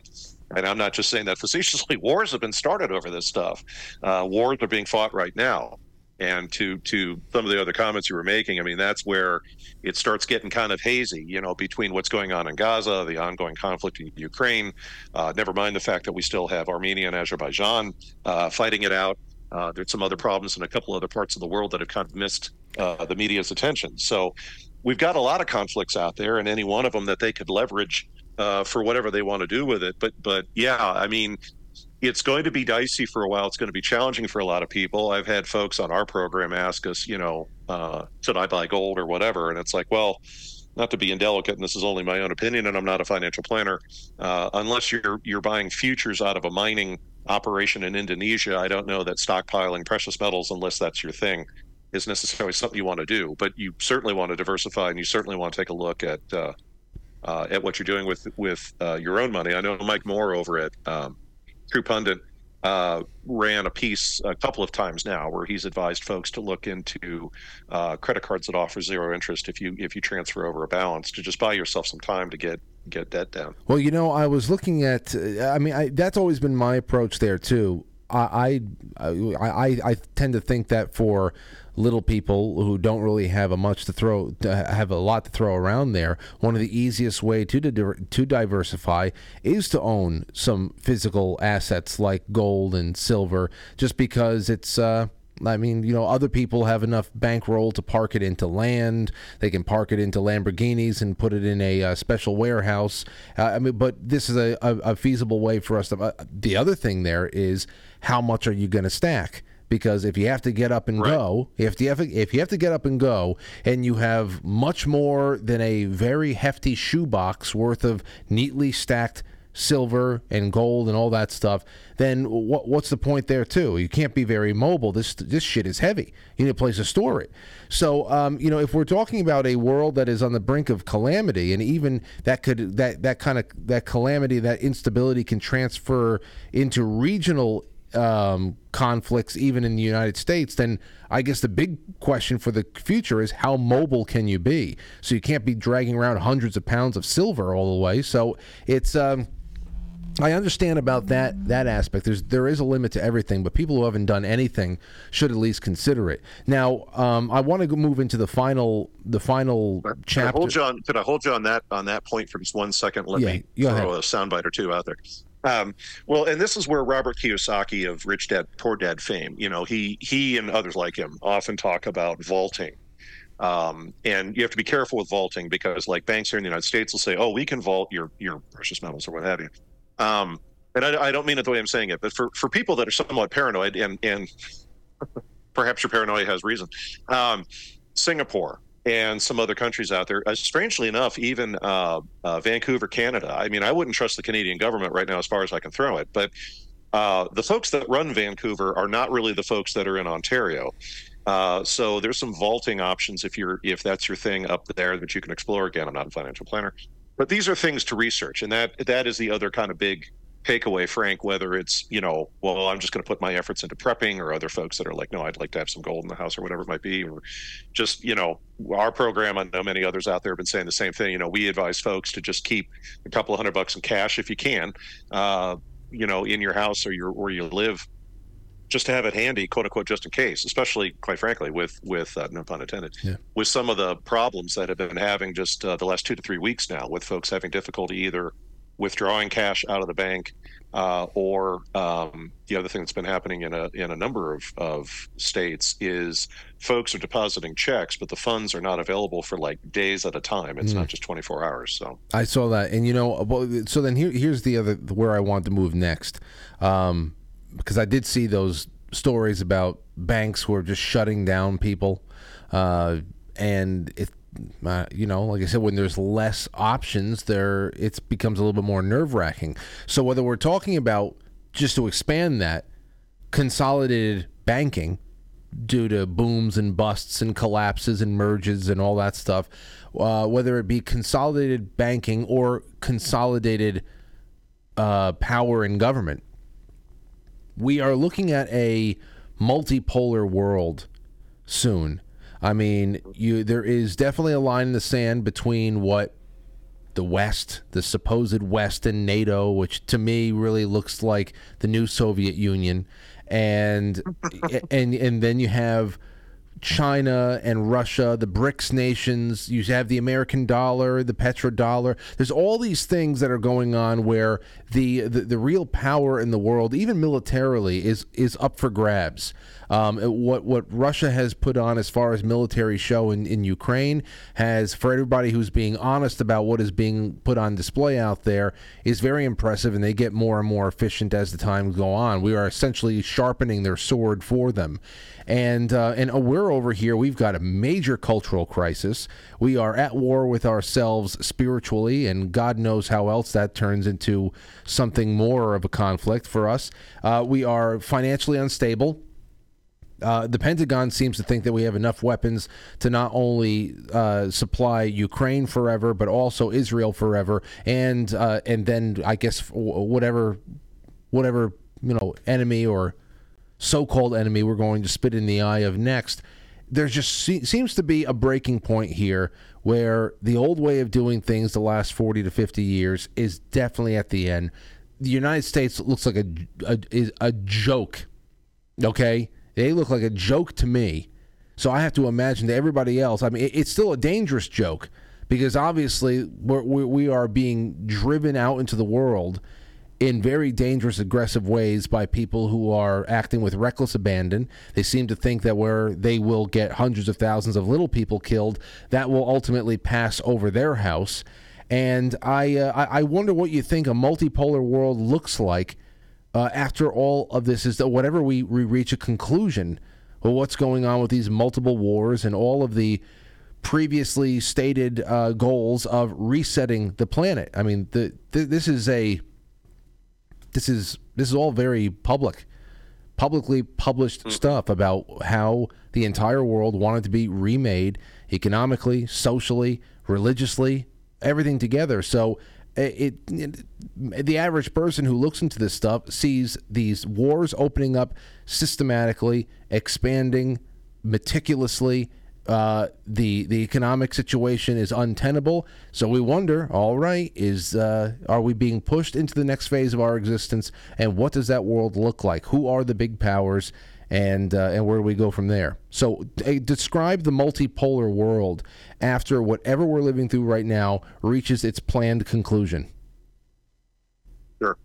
and I'm not just saying that <laughs> facetiously. Wars have been started over this stuff. Uh, wars are being fought right now. And to to some of the other comments you were making, I mean that's where it starts getting kind of hazy, you know, between what's going on in Gaza, the ongoing conflict in Ukraine. Uh, never mind the fact that we still have Armenia and Azerbaijan uh, fighting it out. Uh, there's some other problems in a couple other parts of the world that have kind of missed uh, the media's attention. So we've got a lot of conflicts out there, and any one of them that they could leverage uh, for whatever they want to do with it. But but yeah, I mean, it's going to be dicey for a while. It's going to be challenging for a lot of people. I've had folks on our program ask us, you know, uh, should I buy gold or whatever, and it's like, well. Not to be indelicate, and this is only my own opinion, and I'm not a financial planner. Uh, unless you're you're buying futures out of a mining operation in Indonesia, I don't know that stockpiling precious metals, unless that's your thing, is necessarily something you want to do. But you certainly want to diversify, and you certainly want to take a look at uh, uh, at what you're doing with with uh, your own money. I know Mike Moore over at um, True Pundit uh, ran a piece a couple of times now where he's advised folks to look into uh, credit cards that offer zero interest if you if you transfer over a balance to just buy yourself some time to get get that down. Well, you know, I was looking at. I mean, I, that's always been my approach there too. I, I I I tend to think that for little people who don't really have a much to throw to have a lot to throw around there one of the easiest way to to diversify is to own some physical assets like gold and silver just because it's uh I mean, you know, other people have enough bankroll to park it into land. They can park it into Lamborghinis and put it in a uh, special warehouse. Uh, I mean, but this is a, a, a, feasible way for us to. Uh, the other thing there is how much are you going to stack? Because if you have to get up and right. go, if you have if you have to get up and go, and you have much more than a very hefty shoebox worth of neatly stacked silver and gold and all that stuff, then what, what's the point there too? You can't be very mobile. This this shit is heavy. You need a place to store it. So um, you know, if we're talking about a world that is on the brink of calamity, and even that could that that kind of that calamity, that instability can transfer into regional um, conflicts, even in the United States, then I guess the big question for the future is how mobile can you be? So you can't be dragging around hundreds of pounds of silver all the way. So it's um, I understand about that that aspect. There's there is a limit to everything, but people who haven't done anything should at least consider it. Now, um, I want to move into the final the final could chapter. I hold you on, could I hold you on that on that point for just one second? Let yeah, me throw a soundbite or two out there. Um, well, and this is where Robert Kiyosaki of Rich Dad Poor Dad fame, you know, he he and others like him often talk about vaulting. Um, and you have to be careful with vaulting because, like banks here in the United States, will say, "Oh, we can vault your your precious metals or what have you." Um, and I, I, don't mean it the way I'm saying it, but for, for people that are somewhat paranoid, and, and <laughs> perhaps your paranoia has reason, um, Singapore and some other countries out there, uh, strangely enough, even uh, uh, Vancouver, Canada. I mean, I wouldn't trust the Canadian government right now as far as I can throw it, but uh, the folks that run Vancouver are not really the folks that are in Ontario. Uh, so there's some vaulting options if you're if that's your thing up there that you can explore. Again, I'm not a financial planner, but these are things to research, and that that is the other kind of big takeaway, Frank. Whether it's you know, well, I'm just going to put my efforts into prepping, or other folks that are like, no, I'd like to have some gold in the house, or whatever it might be, or just you know, our program. I know many others out there have been saying the same thing. You know, we advise folks to just keep a couple of hundred bucks in cash if you can, uh, you know, in your house or your where you live just to have it handy, quote unquote, just in case. Especially, quite frankly, with with uh, no pun intended, yeah. with some of the problems that have been having just uh, the last two to three weeks now, with folks having difficulty either withdrawing cash out of the bank, uh, or um, the other thing that's been happening in a in a number of, of states is folks are depositing checks, but the funds are not available for like days at a time. It's mm. not just 24 hours. So I saw that, and you know, well, so then here here's the other where I want to move next. Um, because I did see those stories about banks who are just shutting down people, uh, and it, uh, you know, like I said, when there's less options, there it becomes a little bit more nerve wracking. So whether we're talking about just to expand that consolidated banking due to booms and busts and collapses and merges and all that stuff, uh, whether it be consolidated banking or consolidated uh, power in government we are looking at a multipolar world soon. I mean, you there is definitely a line in the sand between what the West, the supposed West and NATO, which to me really looks like the new Soviet Union, and <laughs> and and then you have China and Russia, the BRICS nations. You have the American dollar, the petrodollar. There's all these things that are going on where the, the, the real power in the world, even militarily, is is up for grabs. Um, what what Russia has put on as far as military show in, in Ukraine has, for everybody who's being honest about what is being put on display out there, is very impressive, and they get more and more efficient as the times go on. We are essentially sharpening their sword for them, and uh, and we're over here. We've got a major cultural crisis. We are at war with ourselves spiritually, and God knows how else that turns into something more of a conflict for us. Uh, we are financially unstable uh, the Pentagon seems to think that we have enough weapons to not only uh, supply Ukraine forever, but also Israel forever, and uh, and then I guess whatever whatever you know enemy or so-called enemy we're going to spit in the eye of next. There just se- seems to be a breaking point here where the old way of doing things the last 40 to 50 years is definitely at the end the United States looks like a, a is a joke. Okay, they look like a joke to me. So I have to imagine to everybody else. I mean, it, it's still a dangerous joke because obviously we're, we we are being driven out into the world in very dangerous, aggressive ways by people who are acting with reckless abandon. They seem to think that where they will get hundreds of thousands of little people killed, that will ultimately pass over their house. And I, uh, I wonder what you think a multipolar world looks like uh, after all of this is that whatever we, we reach a conclusion well, what's going on with these multiple wars and all of the previously stated uh, goals of resetting the planet. I mean, the, the, this is a this is this is all very public, publicly published mm. stuff about how the entire world wanted to be remade economically, socially, religiously, everything together. So it, it, the average person who looks into this stuff sees these wars opening up systematically, expanding meticulously, uh, the the economic situation is untenable. So we wonder, all right, is uh, are we being pushed into the next phase of our existence, and what does that world look like? Who are the big powers, and uh, and where do we go from there? So describe the multipolar world after whatever we're living through right now reaches its planned conclusion. Sure,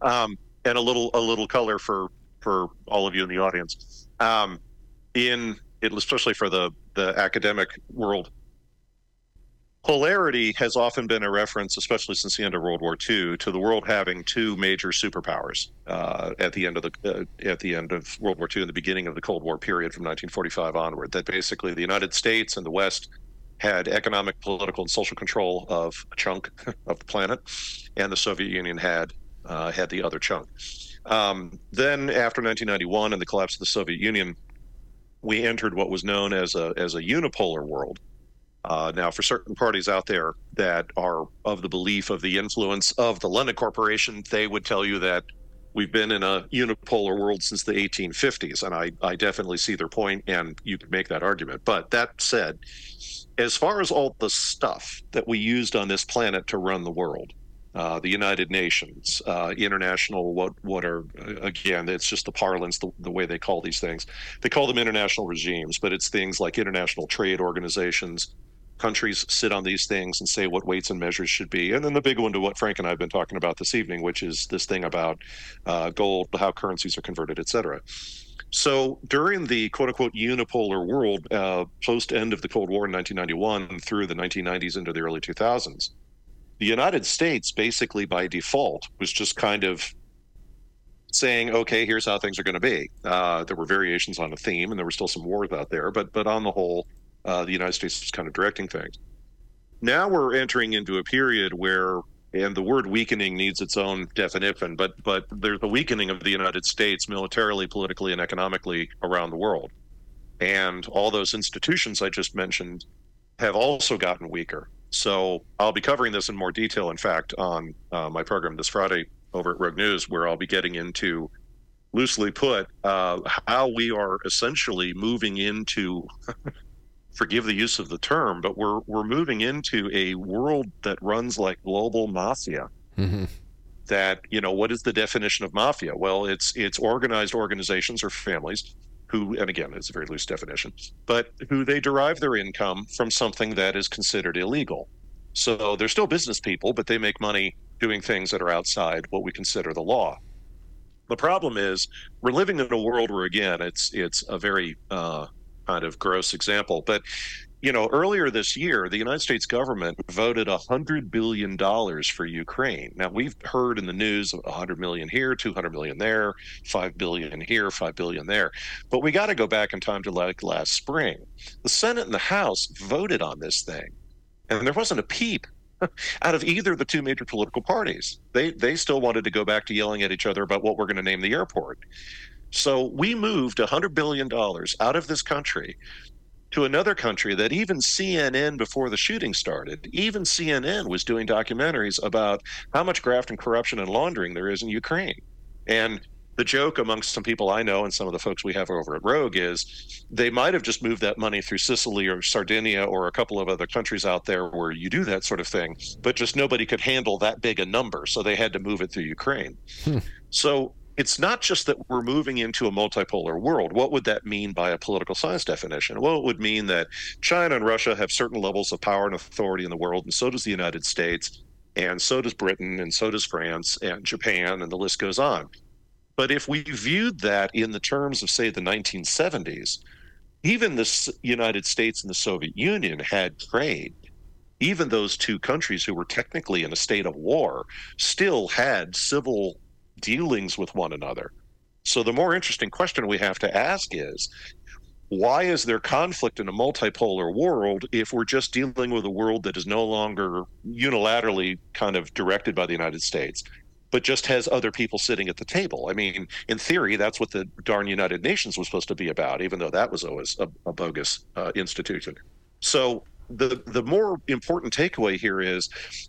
um, and a little a little color for for all of you in the audience. Um, in especially for the the academic world. Polarity has often been a reference, especially since the end of World War II, to the world having two major superpowers uh, at the end of the uh, at the end of World War II and the beginning of the Cold War period from 1945 onward. That basically the United States and the West had economic, political, and social control of a chunk <laughs> of the planet, and the Soviet Union had uh, had the other chunk. Um, then, after 1991 and the collapse of the Soviet Union, we entered what was known as a as a unipolar world. Uh, now, for certain parties out there that are of the belief of the influence of the London Corporation, they would tell you that we've been in a unipolar world since the 1850s, and I, I definitely see their point, and you could make that argument. But that said, as far as all the stuff that we used on this planet to run the world, uh, the United Nations, uh, international, what what are again? It's just the parlance, the, the way they call these things. They call them international regimes, but it's things like international trade organizations. Countries sit on these things and say what weights and measures should be, and then the big one to what Frank and I have been talking about this evening, which is this thing about uh, gold, how currencies are converted, et cetera. So during the quote unquote unipolar world, uh, post end of the Cold War in 1991 through the 1990s into the early 2000s, the United States, basically by default, was just kind of saying, "Okay, here's how things are going to be." Uh, there were variations on a theme, and there were still some wars out there, but but on the whole, uh, the United States was kind of directing things. Now we're entering into a period where, and the word weakening needs its own definition, but but there's a weakening of the United States militarily, politically, and economically around the world, and all those institutions I just mentioned have also gotten weaker. So I'll be covering this in more detail, in fact, on uh, my program this Friday over at Rogue News, where I'll be getting into, loosely put, uh, how we are essentially moving into. <laughs> forgive the use of the term, but we're we're moving into a world that runs like global mafia. Mm-hmm. That you know, what is the definition of mafia? Well, it's it's organized organizations or families who, and again, it's a very loose definition, but who they derive their income from something that is considered illegal. So they're still business people, but they make money doing things that are outside what we consider the law. The problem is we're living in a world where, again, it's it's a very uh, kind of gross example, but you know, earlier this year, the United States government voted $100 billion for Ukraine. Now, we've heard in the news 100 million here, 200 million there, 5 billion here, 5 billion there. But we got to go back in time to like last spring. The Senate and the House voted on this thing, and there wasn't a peep <laughs> out of either of the two major political parties. They they still wanted to go back to yelling at each other about what we're going to name the airport. So we moved $100 billion out of this country to another country that even CNN, before the shooting started, even CNN was doing documentaries about how much graft and corruption and laundering there is in Ukraine. And the joke amongst some people I know and some of the folks we have over at Rogue is they might have just moved that money through Sicily or Sardinia or a couple of other countries out there where you do that sort of thing, but just nobody could handle that big a number. So they had to move it through Ukraine. Hmm. So it's not just that we're moving into a multipolar world. What would that mean by a political science definition? Well, it would mean that China and Russia have certain levels of power and authority in the world, and so does the United States, and so does Britain, and so does France, and Japan, and the list goes on. But if we viewed that in the terms of, say, the 1970s, even the United States and the Soviet Union had trade. Even those two countries who were technically in a state of war still had civil dealings with one another. So the more interesting question we have to ask is why is there conflict in a multipolar world if we're just dealing with a world that is no longer unilaterally kind of directed by the United States, but just has other people sitting at the table? I mean, in theory, that's what the darn United Nations was supposed to be about, even though that was always a, a bogus uh, institution. So the the more important takeaway here is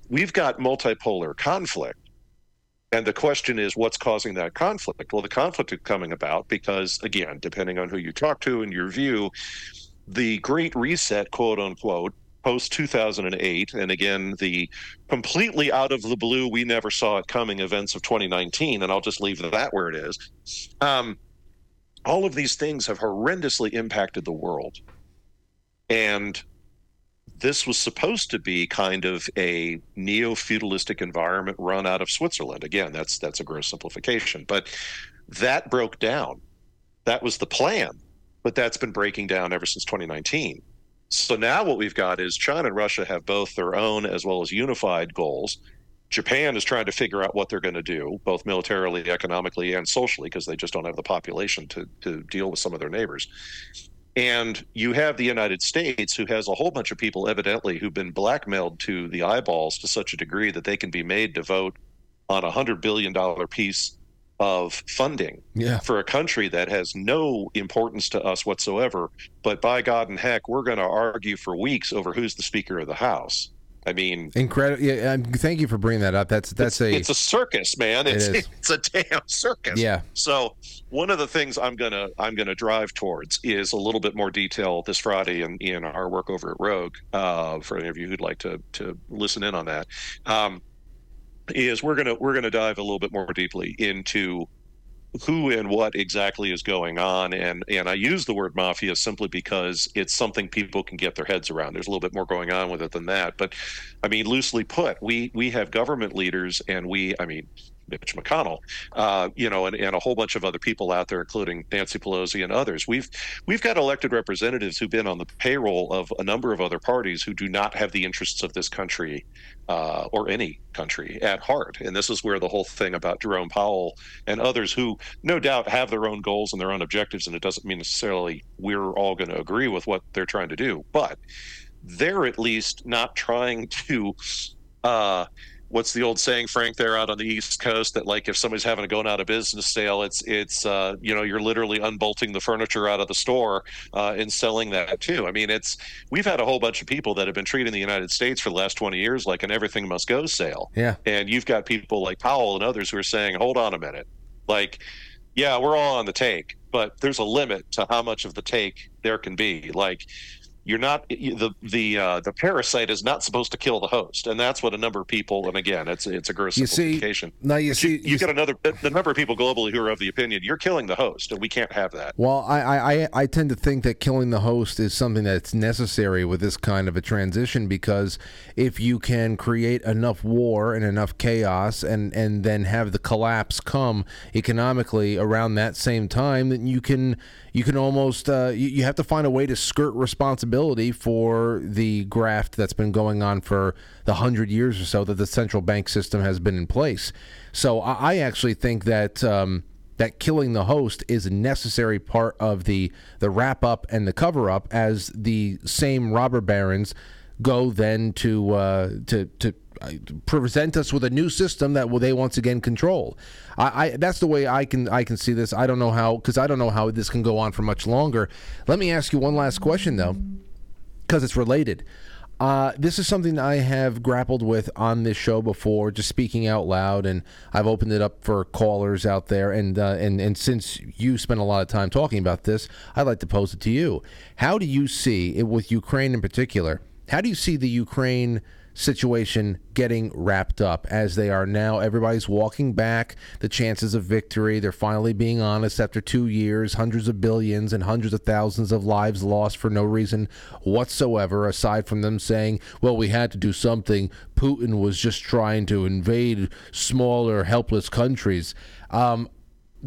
we've got multipolar conflict and the question is, what's causing that conflict? Well, the conflict is coming about because, again, depending on who you talk to and your view, the Great Reset, quote unquote, post 2008, and again, the completely out of the blue, we never saw it coming events of 2019, and I'll just leave that where it is. Um, all of these things have horrendously impacted the world. And this was supposed to be kind of a neo-feudalistic environment run out of Switzerland. Again, that's that's a gross simplification, but that broke down. That was the plan, but that's been breaking down ever since 2019. So now what we've got is China and Russia have both their own as well as unified goals. Japan is trying to figure out what they're going to do, both militarily, economically, and socially, because they just don't have the population to, to deal with some of their neighbors. And you have the United States, who has a whole bunch of people, evidently, who've been blackmailed to the eyeballs to such a degree that they can be made to vote on a $100 billion piece of funding yeah. for a country that has no importance to us whatsoever. But by God and heck, we're going to argue for weeks over who's the Speaker of the House. I mean, incredible. Yeah, um, thank you for bringing that up. That's that's it's, a it's a circus, man. It's it <laughs> it's a damn circus. Yeah. So one of the things I'm gonna I'm gonna drive towards is a little bit more detail this Friday in in our work over at Rogue. Uh, for any of you who'd like to to listen in on that, um, is we're gonna we're gonna dive a little bit more deeply into who and what exactly is going on and and I use the word mafia simply because it's something people can get their heads around. There's a little bit more going on with it than that, but I mean loosely put, we we have government leaders and we I mean Mitch McConnell, uh, you know, and, and a whole bunch of other people out there, including Nancy Pelosi and others. We've we've got elected representatives who've been on the payroll of a number of other parties who do not have the interests of this country uh, or any country at heart. And this is where the whole thing about Jerome Powell and others who no doubt have their own goals and their own objectives, and it doesn't mean necessarily we're all going to agree with what they're trying to do, but they're at least not trying to. Uh, what's the old saying, Frank? There out on the East Coast, that like if somebody's having a going out of business sale, it's it's uh, you know you're literally unbolting the furniture out of the store uh, and selling that too. I mean, it's we've had a whole bunch of people that have been treating the United States for the last 20 years like an everything must go sale. Yeah, and you've got people like Powell and others who are saying, hold on a minute, like. Yeah, we're all on the take, but there's a limit to how much of the take there can be. Like, you're not the the uh, the parasite is not supposed to kill the host, and that's what a number of people. And again, it's it's a gross you simplification. See, now you but see, you, you, got another the number of people globally who are of the opinion you're killing the host, and we can't have that. Well, I I I tend to think that killing the host is something that's necessary with this kind of a transition because if you can create enough war and enough chaos, and and then have the collapse come economically around that same time, then you can you can almost uh, you, you have to find a way to skirt responsibility for the graft that's been going on for the hundred years or so that the central bank system has been in place. So I, actually think that. Um, that killing the host is a necessary part of the the wrap up and the cover up as the same robber barons go then to uh, to to present us with a new system that will they once again control. I, I, that's the way I can I can see this. I don't know how because I don't know how this can go on for much longer. Let me ask you one last question though, because it's related. Uh, this is something I have grappled with on this show before, just speaking out loud, and I've opened it up for callers out there. And uh, and and since you spent a lot of time talking about this, I'd like to pose it to you. How do you see it with Ukraine in particular? How do you see the Ukraine situation getting wrapped up as they are now. Everybody's walking back the chances of victory. They're finally being honest after two years, hundreds of billions and hundreds of thousands of lives lost for no reason whatsoever, aside from them saying, well, we had to do something. Putin was just trying to invade smaller, helpless countries. Um,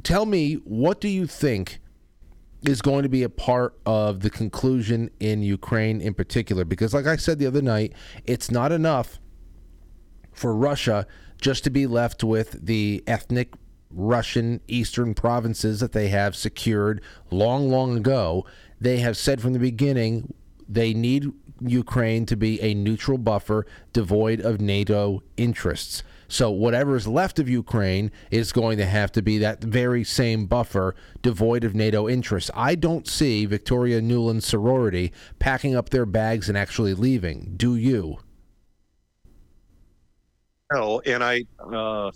tell me, what do you think? Is going to be a part of the conclusion in Ukraine in particular. Because, like I said the other night, it's not enough for Russia just to be left with the ethnic Russian eastern provinces that they have secured long, long ago. They have said from the beginning they need Ukraine to be a neutral buffer devoid of NATO interests. So whatever is left of Ukraine is going to have to be that very same buffer devoid of NATO interests. I don't see Victoria Nuland sorority packing up their bags and actually leaving. Do you? No, and I uh,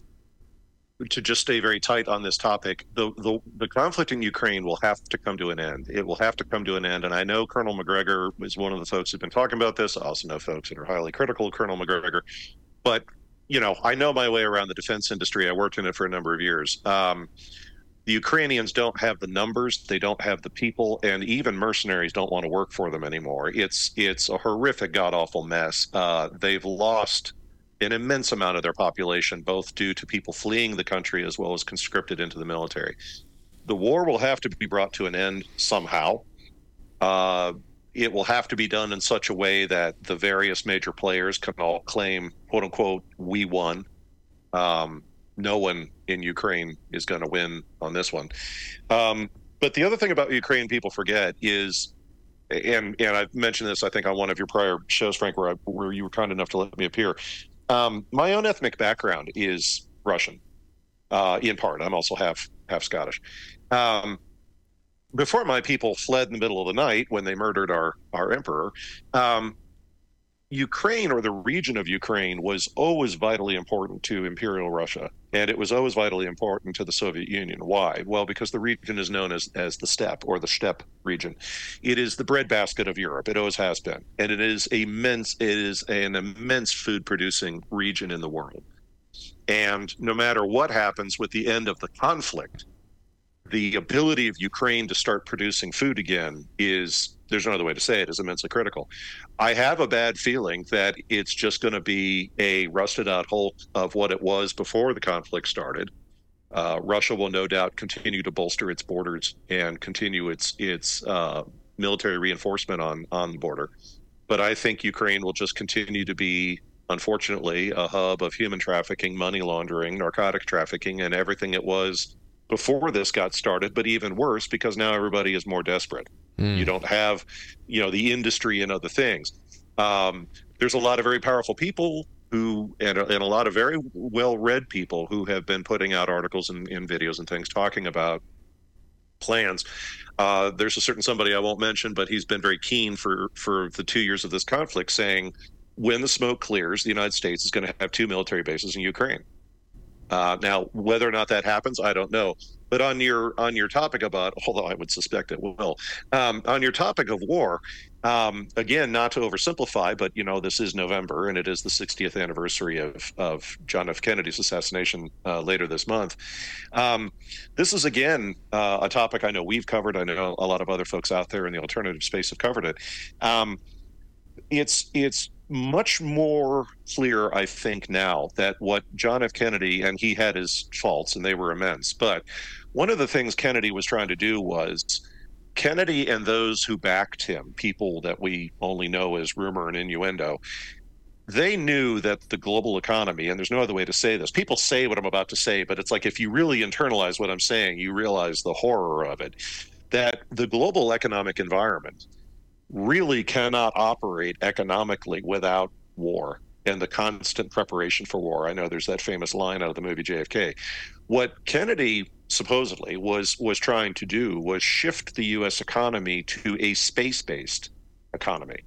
to just stay very tight on this topic. The, the the conflict in Ukraine will have to come to an end. It will have to come to an end. And I know Colonel Macgregor is one of the folks who've been talking about this. I also know folks that are highly critical of Colonel Macgregor. But you know, I know my way around the defense industry. I worked in it for a number of years. Um, the Ukrainians don't have the numbers, they don't have the people, and even mercenaries don't want to work for them anymore. It's it's a horrific, god awful mess. Uh, they've lost an immense amount of their population, both due to people fleeing the country as well as conscripted into the military. The war will have to be brought to an end somehow. Uh, it will have to be done in such a way that the various major players can all claim, quote unquote, we won. Um, no one in Ukraine is going to win on this one. Um, but the other thing about Ukraine people forget is, and and I've mentioned this I think on one of your prior shows, Frank, where I, where you were kind enough to let me appear. Um, my own ethnic background is Russian, uh, in part. I'm also half half Scottish. Um, before my people fled in the middle of the night when they murdered our our emperor, um, Ukraine or the region of Ukraine was always vitally important to Imperial Russia, and it was always vitally important to the Soviet Union. Why? Well, because the region is known as as the steppe or the steppe region. It is the breadbasket of Europe. It always has been, and it is immense. It is an immense food producing region in the world. And no matter what happens with the end of the conflict, the ability of Ukraine to start producing food again is there's no other way to say it is immensely critical. I have a bad feeling that it's just going to be a rusted out hulk of what it was before the conflict started. Uh, Russia will no doubt continue to bolster its borders and continue its its uh, military reinforcement on on the border, but I think Ukraine will just continue to be, unfortunately, a hub of human trafficking, money laundering, narcotic trafficking, and everything it was before this got started, but even worse because now everybody is more desperate. Mm. You don't have, you know, the industry and other things. Um, there's a lot of very powerful people who, and, and a lot of very well read people who have been putting out articles and, and videos and things talking about plans. Uh, there's a certain somebody I won't mention, but he's been very keen for for the two years of this conflict, saying when the smoke clears, the United States is going to have two military bases in Ukraine. Uh, now, whether or not that happens, I don't know. But on your on your topic about, although I would suspect it will, um, on your topic of war, um, again, not to oversimplify, but you know, this is November and it is the 60th anniversary of of John F. Kennedy's assassination uh, later this month. Um, this is again uh, a topic I know we've covered. I know a lot of other folks out there in the alternative space have covered it. Um, it's it's much more clear, I think, now that what John F. Kennedy, and he had his faults and they were immense, but one of the things Kennedy was trying to do was Kennedy and those who backed him, people that we only know as rumor and innuendo, they knew that the global economy, and there's no other way to say this. People say what I'm about to say, but it's like if you really internalize what I'm saying, you realize the horror of it. That the global economic environment really cannot operate economically without war and the constant preparation for war. I know there's that famous line out of the movie JFK. What Kennedy supposedly was was trying to do was shift the US economy to a space-based economy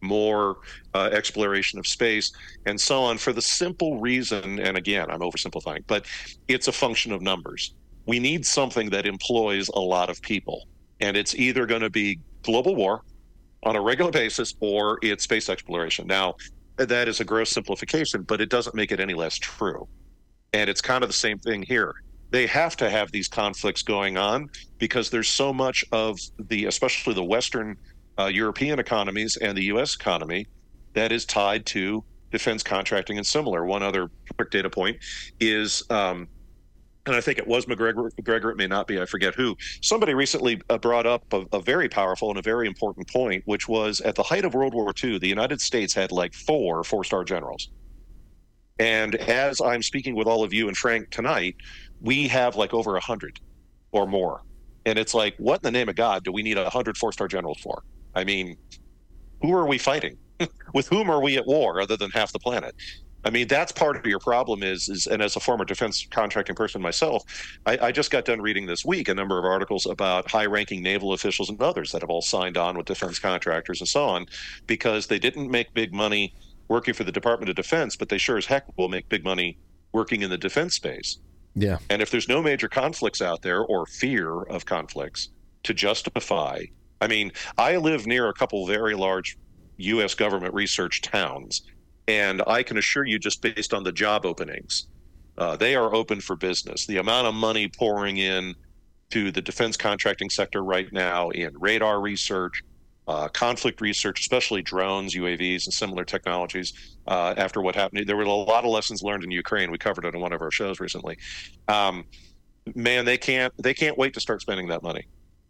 more uh, exploration of space, and so on for the simple reason, and again, I'm oversimplifying, but it's a function of numbers. We need something that employs a lot of people, and it's either going to be global war on a regular basis or it's space exploration. Now, that is a gross simplification, but it doesn't make it any less true. And it's kind of the same thing here. They have to have these conflicts going on because there's so much of the, especially the Western uh, European economies and the U.S. economy, that is tied to defense contracting and similar. One other quick data point is um, and I think it was McGregor, Macgregor, it may not be, I forget who. Somebody recently uh, brought up a, a, very powerful and a very important point, which was at the height of World War II, the United States had like four four star generals. And as I'm speaking with all of you and Frank tonight, we have like over a 100 or more. And it's like, what in the name of God do we need a 100 four star generals for? I mean, who are we fighting? <laughs> with whom are we at war other than half the planet? I mean, that's part of your problem is, is and as a former defense contracting person myself, I, I just got done reading this week a number of articles about high ranking naval officials and others that have all signed on with defense contractors and so on because they didn't make big money working for the Department of Defense, but they sure as heck will make big money working in the defense space. Yeah. And if there's no major conflicts out there or fear of conflicts to justify, I mean, I live near a couple very large U.S. government research towns and I can assure you, just based on the job openings, uh, they are open for business. The amount of money pouring in to the defense contracting sector right now in radar research, uh, conflict research, especially drones, UAVs, and similar technologies. Uh, after what happened, there were a lot of lessons learned in Ukraine. We covered it in one of our shows recently. Um, man, they can't they can't wait to start spending that money.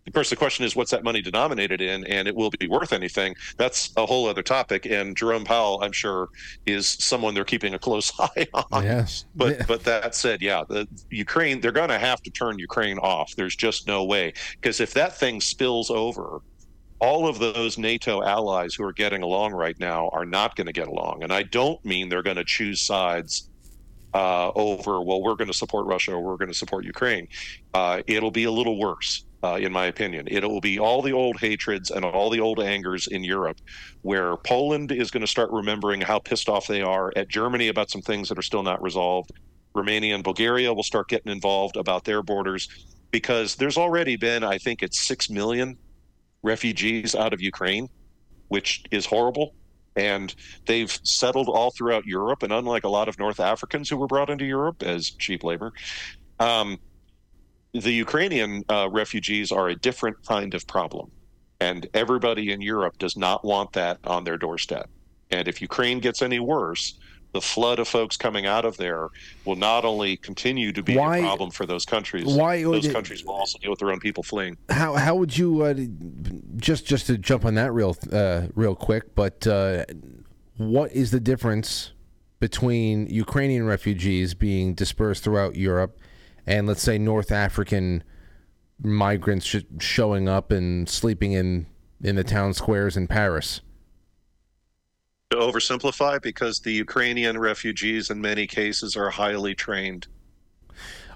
Of course, the question is what's that money denominated in, and it will be worth anything. That's a whole other topic. And Jerome Powell, I'm sure, is someone they're keeping a close <laughs> eye on. Yes, but yeah. but that said, yeah, the Ukraine they're going to have to turn Ukraine off. There's just no way because if that thing spills over, all of those NATO allies who are getting along right now are not going to get along. And I don't mean they're going to choose sides uh, over, well, we're going to support Russia or we're going to support Ukraine. Uh, it'll be a little worse uh, in my opinion. It will be all the old hatreds and all the old angers in Europe, where Poland is going to start remembering how pissed off they are at Germany about some things that are still not resolved. Romania and Bulgaria will start getting involved about their borders because there's already been, I think it's 6 million refugees out of Ukraine, which is horrible. And they've settled all throughout Europe. And unlike a lot of North Africans who were brought into Europe as cheap labor, um, the Ukrainian uh, refugees are a different kind of problem. And everybody in Europe does not want that on their doorstep. And if Ukraine gets any worse, the flood of folks coming out of there will not only continue to be why, a problem for those countries. Why those countries will also deal with their own people fleeing? How how would you uh, just just to jump on that real uh, real quick? But uh, what is the difference between Ukrainian refugees being dispersed throughout Europe and let's say North African migrants sh- showing up and sleeping in in the town squares in Paris? To oversimplify, because the Ukrainian refugees in many cases are highly trained.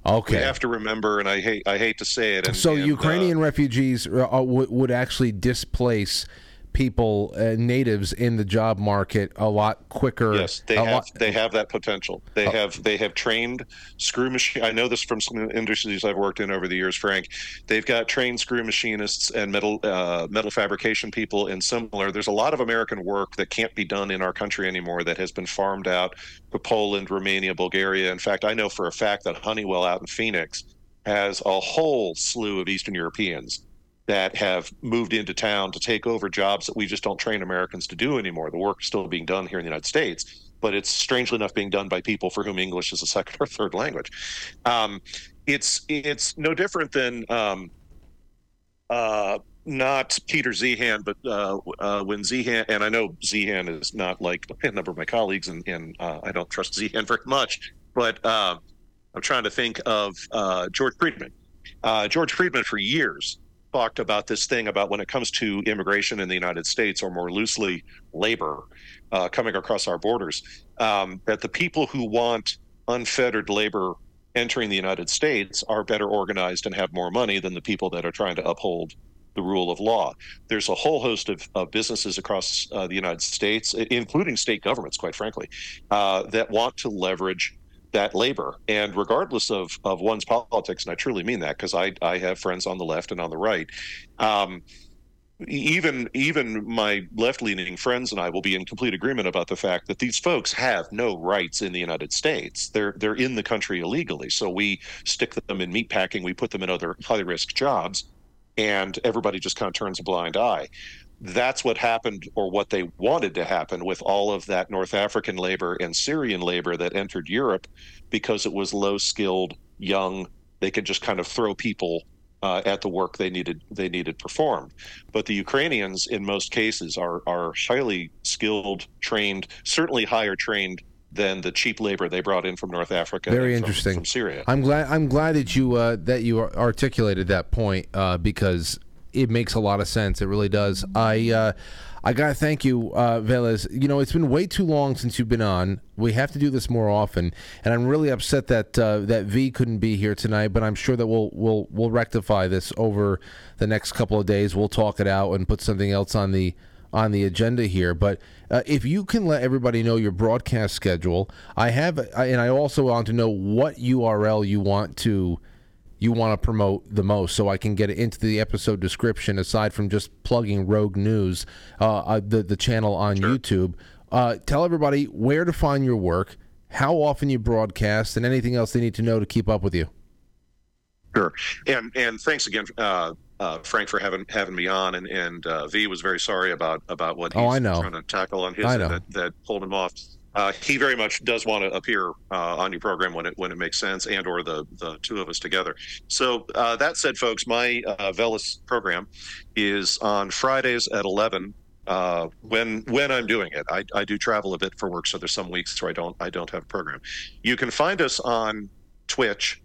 Okay. We have to remember, and I hate I hate to say it. And, so and, Ukrainian uh, refugees are, would, would actually displace people, uh, natives in the job market a lot quicker. Yes, they have. Lot... They have that potential. They oh. have. They have trained screw machine. I know this from some industries I've worked in over the years, Frank. They've got trained screw machinists and metal uh, metal fabrication people and similar. There's a lot of American work that can't be done in our country anymore that has been farmed out to Poland, Romania, Bulgaria. In fact, I know for a fact that Honeywell out in Phoenix has a whole slew of Eastern Europeans that have moved into town to take over jobs that we just don't train Americans to do anymore. The work is still being done here in the United States, but it's strangely enough being done by people for whom English is a second or third language. Um, it's it's no different than um, uh, not Peter Zeihan, but uh, uh, when Zeihan, and I know Zeihan is not like a number of my colleagues, and, and uh, I don't trust Zeihan very much, but uh, I'm trying to think of uh, George Friedman. George Friedman, for years, talked about this thing about when it comes to immigration in the United States, or more loosely, labor uh, coming across our borders, um, that the people who want unfettered labor entering the United States are better organized and have more money than the people that are trying to uphold the rule of law. There's a whole host of, of businesses across uh, the United States, including state governments, quite frankly, uh, that want to leverage that labor. And regardless of, of one's politics, and I truly mean that because I, I have friends on the left and on the right, um, even even my left leaning friends and I will be in complete agreement about the fact that these folks have no rights in the United States. They're they're in the country illegally. So we stick them in meatpacking, we put them in other high risk jobs, and everybody just kind of turns a blind eye that's what happened or what they wanted to happen with all of that North African labor and Syrian labor that entered Europe because it was low skilled, young. They could just kind of throw people uh, at the work they needed they needed performed. But the Ukrainians, in most cases, are are highly skilled, trained, certainly higher trained than the cheap labor they brought in from North Africa. Very from, interesting. From Syria. I'm glad. I'm glad that you uh, that you articulated that point uh, because it makes a lot of sense. It really does. I uh, I gotta thank you, uh, Veles. You know, it's been way too long since you've been on. We have to do this more often, and I'm really upset that uh, that V couldn't be here tonight. But I'm sure that we'll we'll we'll rectify this over the next couple of days. We'll talk it out and put something else on the on the agenda here. But uh, if you can let everybody know your broadcast schedule, I have, and I also want to know what URL you want to you want to promote the most so I can get it into the episode description aside from just plugging Rogue News, uh, uh, the, the channel on sure. YouTube. Uh, tell everybody where to find your work, how often you broadcast, and anything else they need to know to keep up with you. Sure. And and thanks again, uh, uh, Frank, for having having me on. And and uh, V was very sorry about about what oh, he's oh, I know. trying to tackle on his that, that pulled him off uh, he very much does want to appear uh, on your program when it when it makes sense, and or the the two of us together. So uh, that said, folks, my uh, Veles program is on Fridays at eleven. Uh, when when I'm doing it, I, I do travel a bit for work, so there's some weeks where I don't I don't have a program. You can find us on Twitch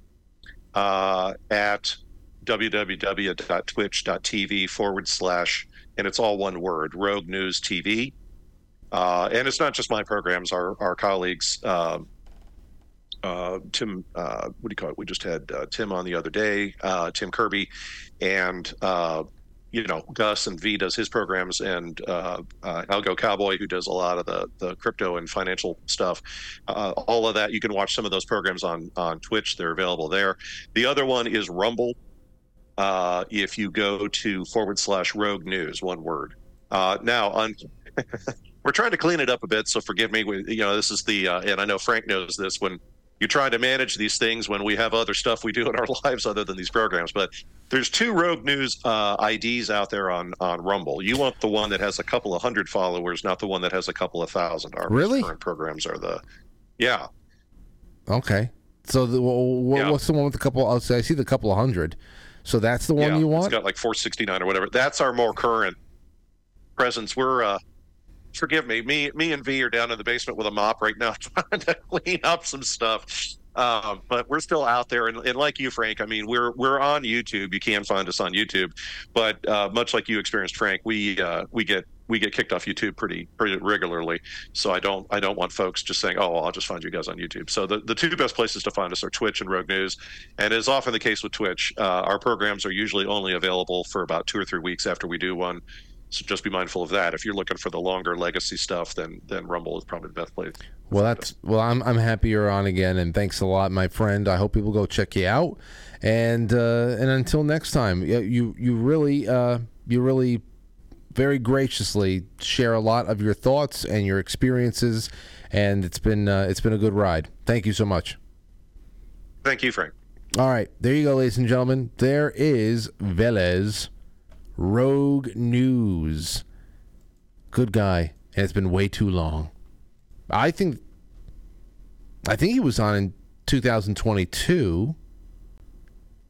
uh, at www.twitch.tv forward slash, and it's all one word, Rogue News TV. Uh, and it's not just my programs, our, our colleagues. Uh, uh, Tim, uh, what do you call it? We just had uh, Tim on the other day, uh, Tim Kirby, and you know Gus and V does his programs, and Algo Cowboy who does a lot of the the crypto and financial stuff. all of that you can watch some of those programs on on Twitch. They're available there. The other one is Rumble. if you go to forward slash Rogue News, one word. now on <laughs> we're trying to clean it up a bit. So forgive me. We, you know, this is the, uh, and I know Frank knows this when you try to manage these things when we have other stuff we do in our <laughs> lives other than these programs. But there's two Rogue News uh, IDs out there on on Rumble. You want the one that has a couple of hundred followers, not the one that has a couple of thousand. Our really current programs are the, yeah. Okay. So the, well, yeah. what's the one with a couple? I'll say I see the couple of hundred. So that's the one yeah, you want. It's got like 469 or whatever. That's our more current presence. We're uh, forgive me. Me, me and V are down in the basement with a mop right now, <laughs> trying to clean up some stuff. Um, but we're still out there, and, and, like you, Frank, I mean, we're we're on YouTube. You can find us on YouTube, but uh, much like you experienced, Frank, we uh, we get we get kicked off YouTube pretty pretty regularly. So I don't I don't want folks just saying, oh, well, I'll just find you guys on YouTube. So the, the two best places to find us are Twitch and Rogue News, and as often the case with Twitch, uh, our programs are usually only available for about two or three weeks after we do one. So just be mindful of that. If you're looking for the longer legacy stuff, then then Rumble is probably the best place. Well, that's well. I'm I'm happy you're on again, and thanks a lot, my friend. I hope people go check you out, and uh, and until next time, you you really uh, you really very graciously share a lot of your thoughts and your experiences, and it's been uh, it's been a good ride. Thank you so much. Thank you, Frank. All right, there you go, ladies and gentlemen. There is Veles. Rogue News. Good guy. And it's been way too long. I think I think he was on in 2022.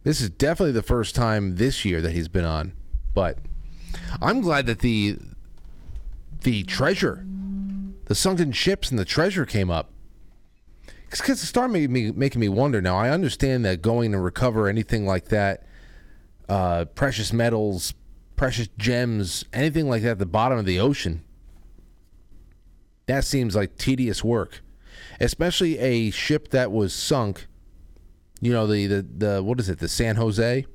This is definitely the first time this year that he's been on. But I'm glad that the the treasure, the sunken ships and the treasure came up. Because it started making me, making me wonder. Now, I understand that going to recover anything like that, uh, precious metals, precious gems, anything like that at the bottom of the ocean. That seems like tedious work, especially a ship that was sunk. You know the the, the what is it? The San Jose.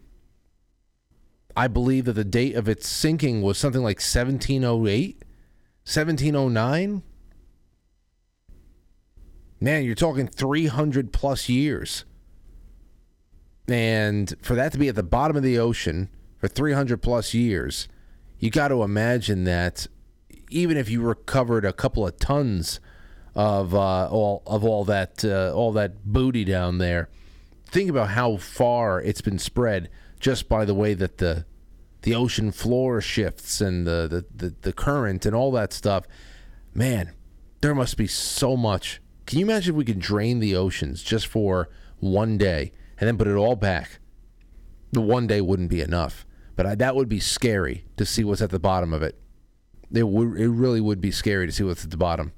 I believe that the date of its sinking was something like 1708, 1709. Man, you're talking 300 plus years. And for that to be at the bottom of the ocean for 300 plus years, you got to imagine that even if you recovered a couple of tons of uh, all of all that uh, all that booty down there, think about how far it's been spread just by the way that the the ocean floor shifts and the the, the, the current and all that stuff. Man, there must be so much. Can you imagine if we could drain the oceans just for one day and then put it all back? The one day wouldn't be enough, but I, that would be scary to see what's at the bottom of it. It would. It really would be scary to see what's at the bottom.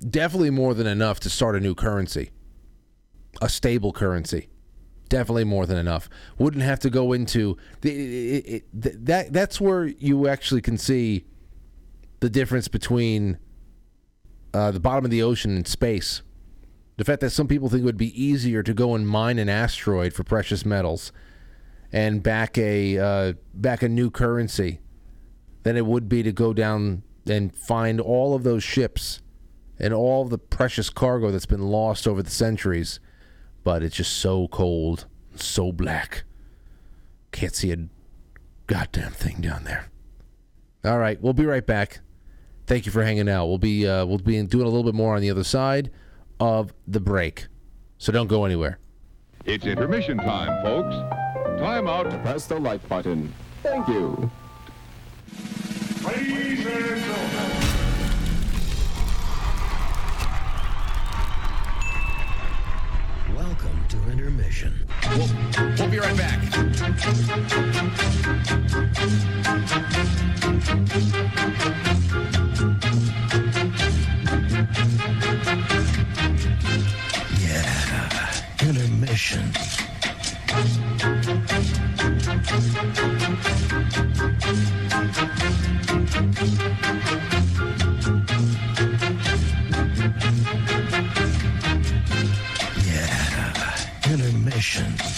Definitely more than enough to start a new currency, a stable currency. Definitely more than enough. Wouldn't have to go into the, it, it, that. That's where you actually can see the difference between uh, the bottom of the ocean and space. The fact that some people think it would be easier to go and mine an asteroid for precious metals and back a uh, back a new currency than it would be to go down and find all of those ships and all the precious cargo that's been lost over the centuries. But it's just so cold, so black. Can't see a goddamn thing down there. All right, we'll be right back. Thank you for hanging out. We'll be uh, we'll be doing a little bit more on the other side of the break. So don't go anywhere. It's intermission time, folks. Time out to press the like button. Thank you. Ladies and gentlemen. Welcome to intermission. We'll, we'll be right back. Intermission. Yeah, intermission.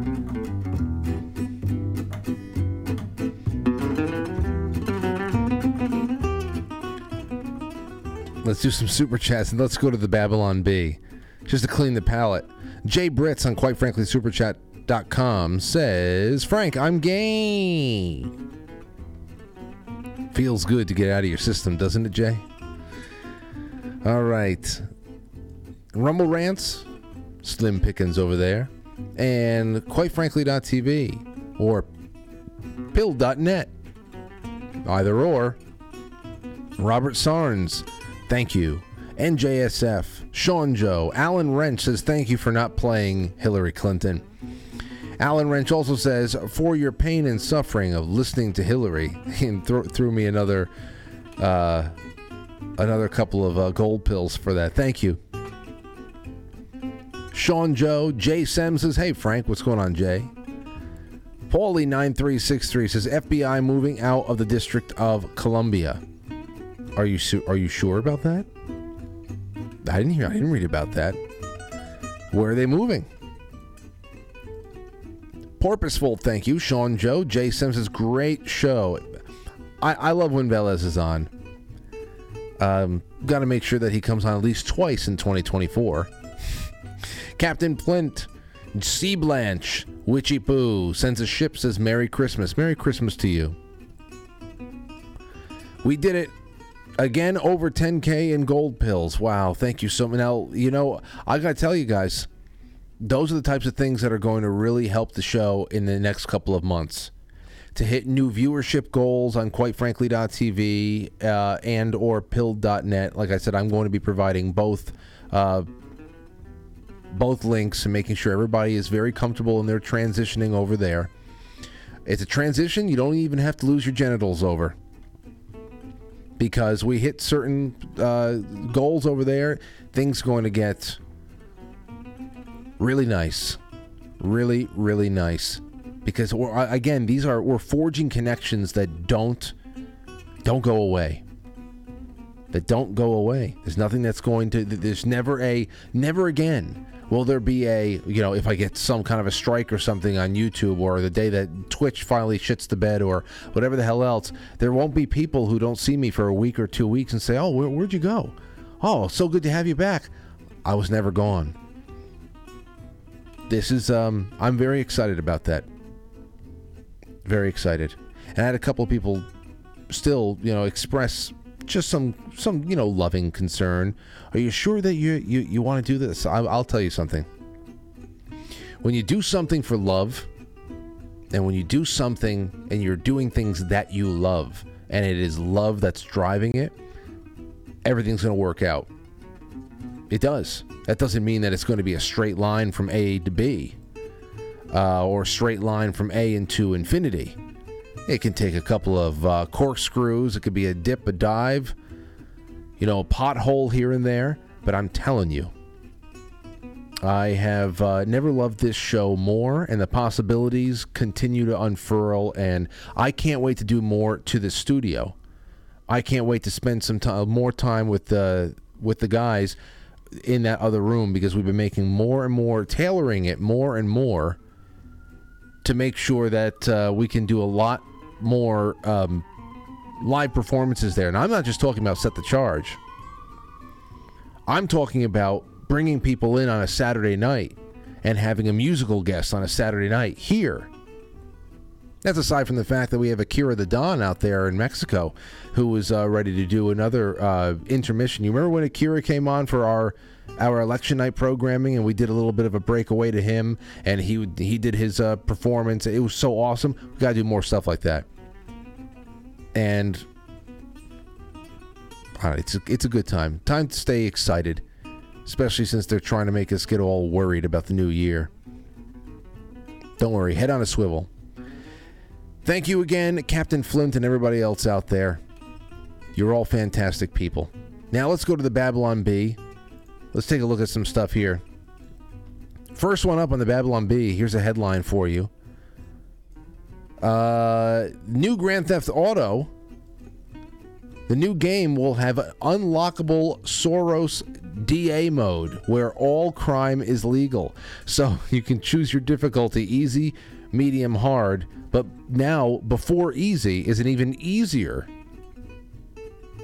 Let's do some super chats and let's go to the Babylon Bee. Just to clean the palate. Jay Brits on quite frankly superchat.com says, Frank, I'm gay. Feels good to get out of your system, doesn't it, Jay? All right. Rumble Rants, Slim Pickens over there, and quite frankly.tv or pilled.net. Either or. Robert Sarnes, thank you. NJSF, Sean Joe, Alan Wrench says thank you for not playing Hillary Clinton. Alan Wrench also says for your pain and suffering of listening to Hillary, <laughs> and thro- threw me another uh, another couple of uh, gold pills for that. Thank you. Sean Joe, Jay Sem says, "Hey Frank, what's going on, Jay?" Paulie nine three six three says FBI moving out of the District of Columbia. Are you su- are you sure about that? I didn't hear. I didn't read about that. Where are they moving? Porpoiseful, thank you, Sean Joe. Jay Simpson's great show. I, I love when Veles is on. Um, Got to make sure that he comes on at least twice in 2024. <laughs> Captain Flint, Sea Blanche, Witchy Poo sends a ship, says Merry Christmas. Merry Christmas to you. We did it again over 10k in gold pills. Wow, thank you so much. Now, you know, I got to tell you guys, those are the types of things that are going to really help the show in the next couple of months to hit new viewership goals on quitefrankly.tv uh, and or pilled.net like i said i'm going to be providing both uh, both links and making sure everybody is very comfortable in their transitioning over there it's a transition you don't even have to lose your genitals over because we hit certain uh, goals over there things going to get really nice. Really really nice. Because again these are we're forging connections that don't don't go away. That don't go away. There's nothing that's going to there's never a never again will there be a you know if i get some kind of a strike or something on youtube or the day that twitch finally shits the bed or whatever the hell else there won't be people who don't see me for a week or two weeks and say oh where, where'd you go? Oh so good to have you back. I was never gone. This is um i'm very excited about that. Very excited. And i had a couple of people still you know express just some some you know loving concern. Are you sure that you you, you want to do this? I, i'll tell you something. When you do something for love and when you do something and you're doing things that you love and it is love that's driving it everything's going to work out. It does. That doesn't mean that it's going to be a straight line from a to b uh, or a straight line from A into infinity. It can take a couple of uh, corkscrews. It could be a dip, a dive, you know, a pothole here and there. But I'm telling you, I have uh, never loved this show more, and the possibilities continue to unfurl. And I can't wait to do more to the studio. I can't wait to spend some time, more time with the with the guys in that other room because we've been making more and more, tailoring it more and more to make sure that uh, we can do a lot more um, live performances there. And I'm not just talking about set the charge. I'm talking about bringing people in on a Saturday night and having a musical guest on a Saturday night here. That's aside from the fact that we have Akira the Don out there in Mexico who is uh, ready to do another uh, intermission. You remember when Akira came on for our our election night programming, and we did a little bit of a breakaway to him, and he he did his uh, performance. It was so awesome. We got to do more stuff like that. And it's a, it's a good time. Time to stay excited, especially since they're trying to make us get all worried about the new year. Don't worry, head on a swivel. Thank you again, Captain Flint, and everybody else out there. You're all fantastic people. Now let's go to the Babylon Bee. Let's take a look at some stuff here. First one up on the Babylon Bee. Here's a headline for you. Uh, new Grand Theft Auto. The new game will have unlockable Soros DA mode where all crime is legal. So <laughs> you can choose your difficulty easy, medium, hard. But now, before easy, is an even easier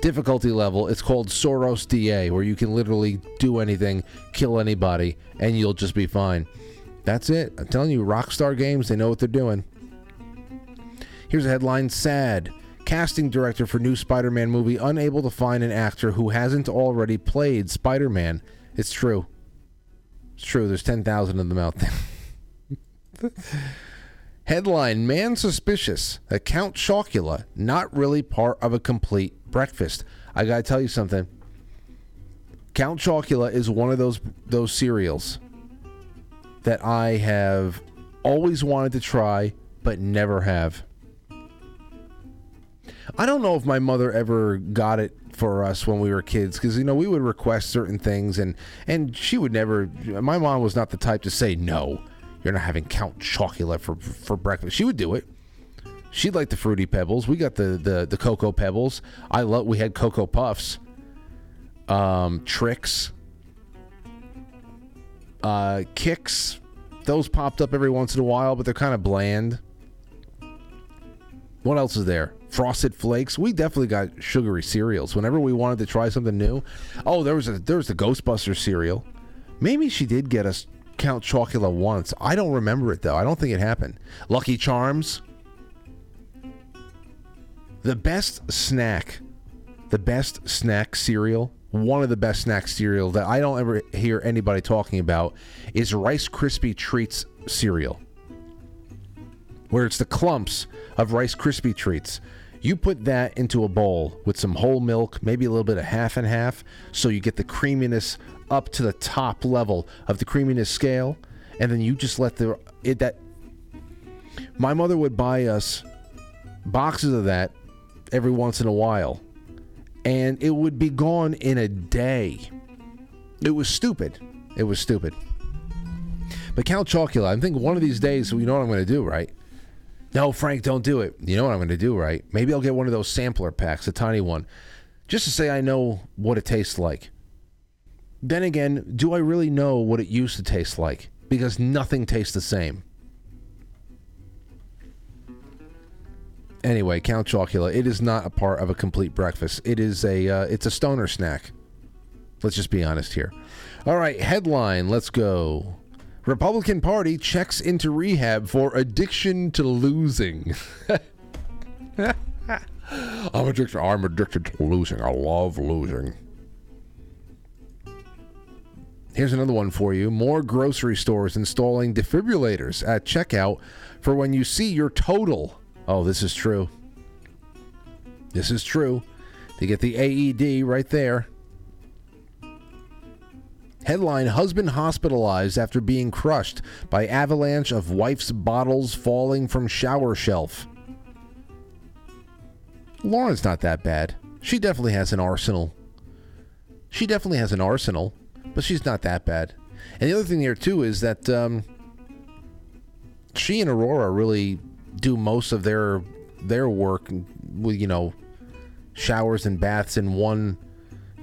difficulty level. It's called Soros DA, where you can literally do anything, kill anybody, and you'll just be fine. That's it. I'm telling you, Rockstar Games, they know what they're doing. Here's a headline Sad. Casting director for new Spider Man movie unable to find an actor who hasn't already played Spider Man. It's true. It's true. There's 10,000 of them out there. <laughs> Headline Man suspicious Account Count Chocula not really part of a complete breakfast. I gotta tell you something. Count Chocula is one of those those cereals that I have always wanted to try but never have. I don't know if my mother ever got it for us when we were kids because you know we would request certain things and and she would never my mom was not the type to say no you're not having Count Chocula for for breakfast she would do it she liked the fruity pebbles. We got the the the cocoa pebbles. I love. We had cocoa puffs. Um, Trix. Uh, Kix, those popped up every once in a while, but they're kind of bland. What else is there? Frosted Flakes. We definitely got sugary cereals whenever we wanted to try something new. Oh, there was a there was the Ghostbuster cereal. Maybe she did get us Count Chocula once. I don't remember it though. I don't think it happened. Lucky Charms. The best snack, the best snack cereal, one of the best snack cereal that I don't ever hear anybody talking about is Rice Krispie Treats cereal. Where it's the clumps of Rice Krispie Treats. You put that into a bowl with some whole milk, maybe a little bit of half and half, so you get the creaminess up to the top level of the creaminess scale, and then you just let the it that. My mother would buy us boxes of that every once in a while, and it would be gone in a day. It was stupid. It was stupid. But Count Chocula, I think one of these days, you know what I'm going to do, right? No, Frank, don't do it. You know what I'm going to do, right? Maybe I'll get one of those sampler packs, a tiny one, just to say I know what it tastes like. Then again, do I really know what it used to taste like? Because nothing tastes the same. Anyway, Count Chocula, it is not a part of a complete breakfast. It is a uh, it's a stoner snack. Let's just be honest here. All right, headline, let's go. Republican Party checks into rehab for addiction to losing. <laughs> I'm addicted. I'm addicted to losing. I love losing. Here's another one for you. More grocery stores installing defibrillators at checkout for when you see your total. Oh, this is true. This is true. They get the AED right there. Headline Husband hospitalized after being crushed by avalanche of wife's bottles falling from shower shelf. Lauren's not that bad. She definitely has an arsenal. She definitely has an arsenal, but she's not that bad. And the other thing here, too, is that um, she and Aurora really do most of their their work with, you know, showers and baths in one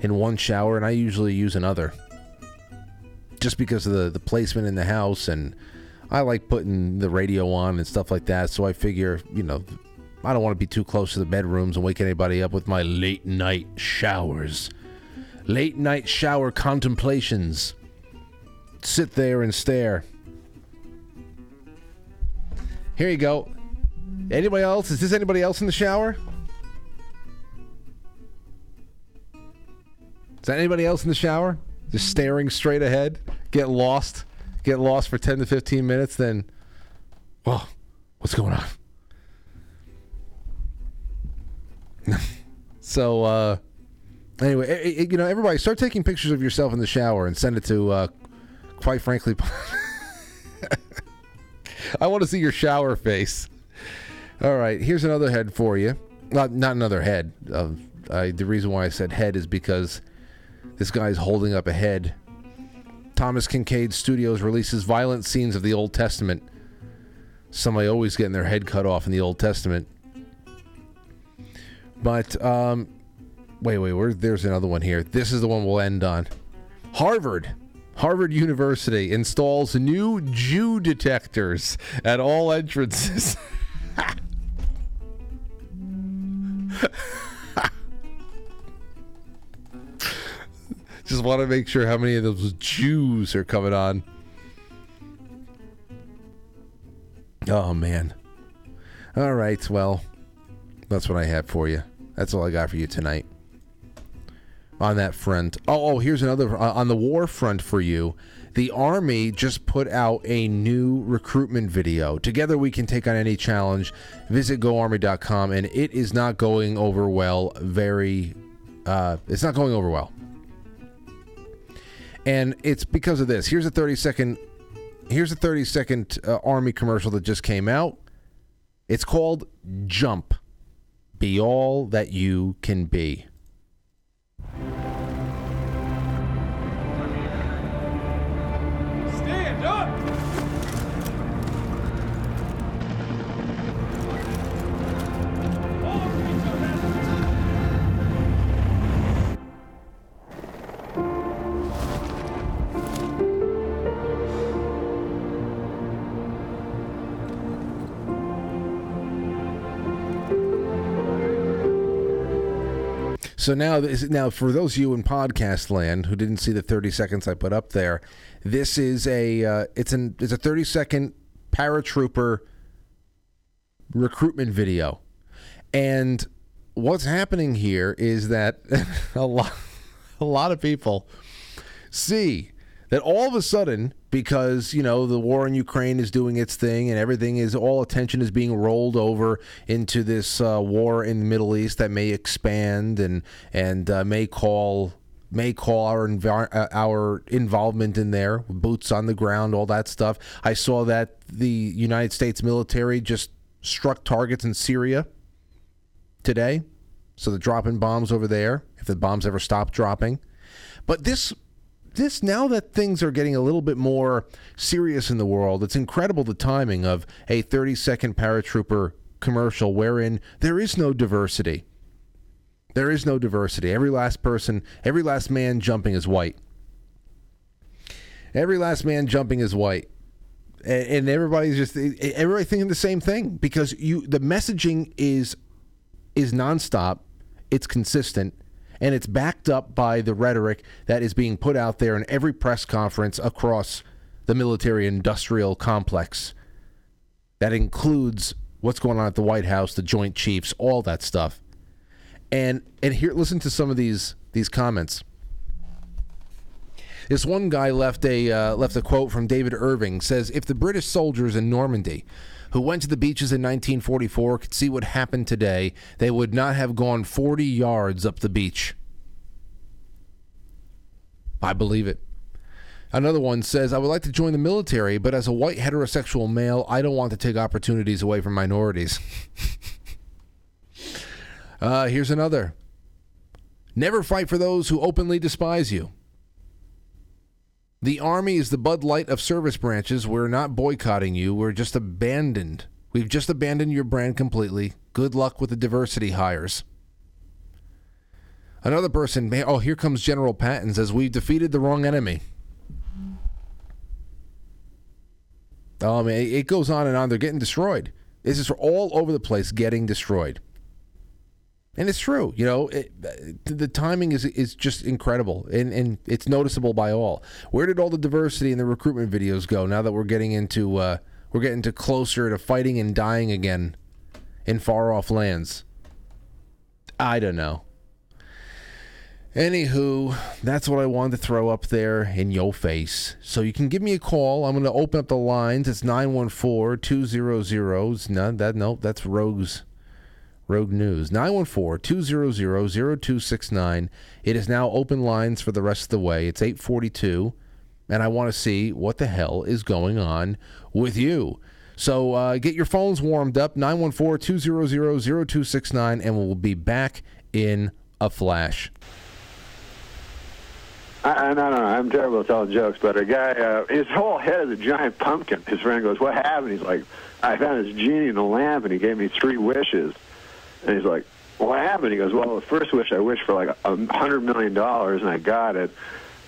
in one shower, and I usually use another just because of the, the placement in the house and I like putting the radio on and stuff like that. So I figure, you know, I don't want to be too close to the bedrooms and wake anybody up with my late night showers. Late night shower contemplations. Sit there and stare. Here you go. Anybody else? Is this anybody else in the shower? Is that anybody else in the shower? Just staring straight ahead, get lost, get lost for 10 to 15 minutes, then, well, what's going on? <laughs> so, uh, anyway, it, it, you know, everybody start taking pictures of yourself in the shower and send it to, uh, quite frankly, <laughs> I want to see your shower face. All right, here's another head for you. Not, not another head. Uh, I, the reason why I said head is because this guy's holding up a head. Thomas Kinkade Studios releases violent scenes of the Old Testament. Somebody always getting their head cut off in the Old Testament. But um, wait, wait, where, there's another one here. This is the one we'll end on. Harvard. Harvard University installs new Jew detectors at all entrances. <laughs> <laughs> Just want to make sure how many of those Jews are coming on. Oh man. All right, well, that's what I have for you. That's all I got for you tonight. On that front. Oh, oh here's another uh, on the war front for you. The Army just put out a new recruitment video. Together we can take on any challenge. Visit goarmy.com and it is not going over well. Very, uh, it's not going over well and it's because of this. Here's a 30 second here's a 30 second uh, army commercial that just came out. It's called Jump. Be all that you can be. So now, this, now for those of you in podcast land who didn't see the 30 seconds I put up there, this is a uh, it's an it's a 30 second paratrooper recruitment video, and what's happening here is that <laughs> a lot a lot of people see that all of a sudden because you know the war in Ukraine is doing its thing and everything is all attention is being rolled over into this uh, war in the Middle East that may expand and and uh, may call may call our uh, our involvement in there boots on the ground all that stuff. I saw that the United States military just struck targets in Syria today. So they're dropping bombs over there if the bombs ever stop dropping. But this this now that things are getting a little bit more serious in the world, it's incredible the timing of a 30 second paratrooper commercial wherein there is no diversity. There is no diversity. Every last person, every last man jumping is white. Every last man jumping is white. And, and everybody's just everybody thinking the same thing because you the messaging is is nonstop, it's consistent, and it's backed up by the rhetoric that is being put out there in every press conference across the military industrial complex. That includes what's going on at the White House, the Joint Chiefs, all that stuff. And and here listen to some of these these comments. This one guy left a uh, left a quote from David Irving says if the British soldiers in Normandy who went to the beaches in 1944 could see what happened today, they would not have gone 40 yards up the beach. I believe it. Another one says, I would like to join the military, but as a white heterosexual male, I don't want to take opportunities away from minorities. <laughs> uh, here's another Never fight for those who openly despise you. The Army is the Bud Light of service branches. We're not boycotting you. We're just abandoned. We've just abandoned your brand completely. Good luck with the diversity hires. Another person, oh, here comes General Patton, says, We've defeated the wrong enemy. Um, oh, man, it goes on and on. They're getting destroyed. This is all over the place getting destroyed. And it's true, you know, it, the timing is is just incredible, and, and it's noticeable by all. Where did all the diversity in the recruitment videos go? Now that we're getting into uh, we're getting to closer to fighting and dying again in far off lands. I don't know. Anywho, that's what I wanted to throw up there in your face. So you can give me a call. I'm going to open up the lines. It's 914 200. No, that, no, that's Rogues. Rogue News. 914 200 0269. It is now open lines for the rest of the way. It's 842, and I want to see what the hell is going on with you. So uh, get your phones warmed up 914 200 0269, and we'll be back in a flash. I, I don't know. I'm terrible at telling jokes, but a guy, uh, his whole head is a giant pumpkin. His friend goes, "What happened?" He's like, "I found this genie in a lamp, and he gave me three wishes." And he's like, "What happened?" He goes, "Well, the first wish I wished for like a hundred million dollars, and I got it."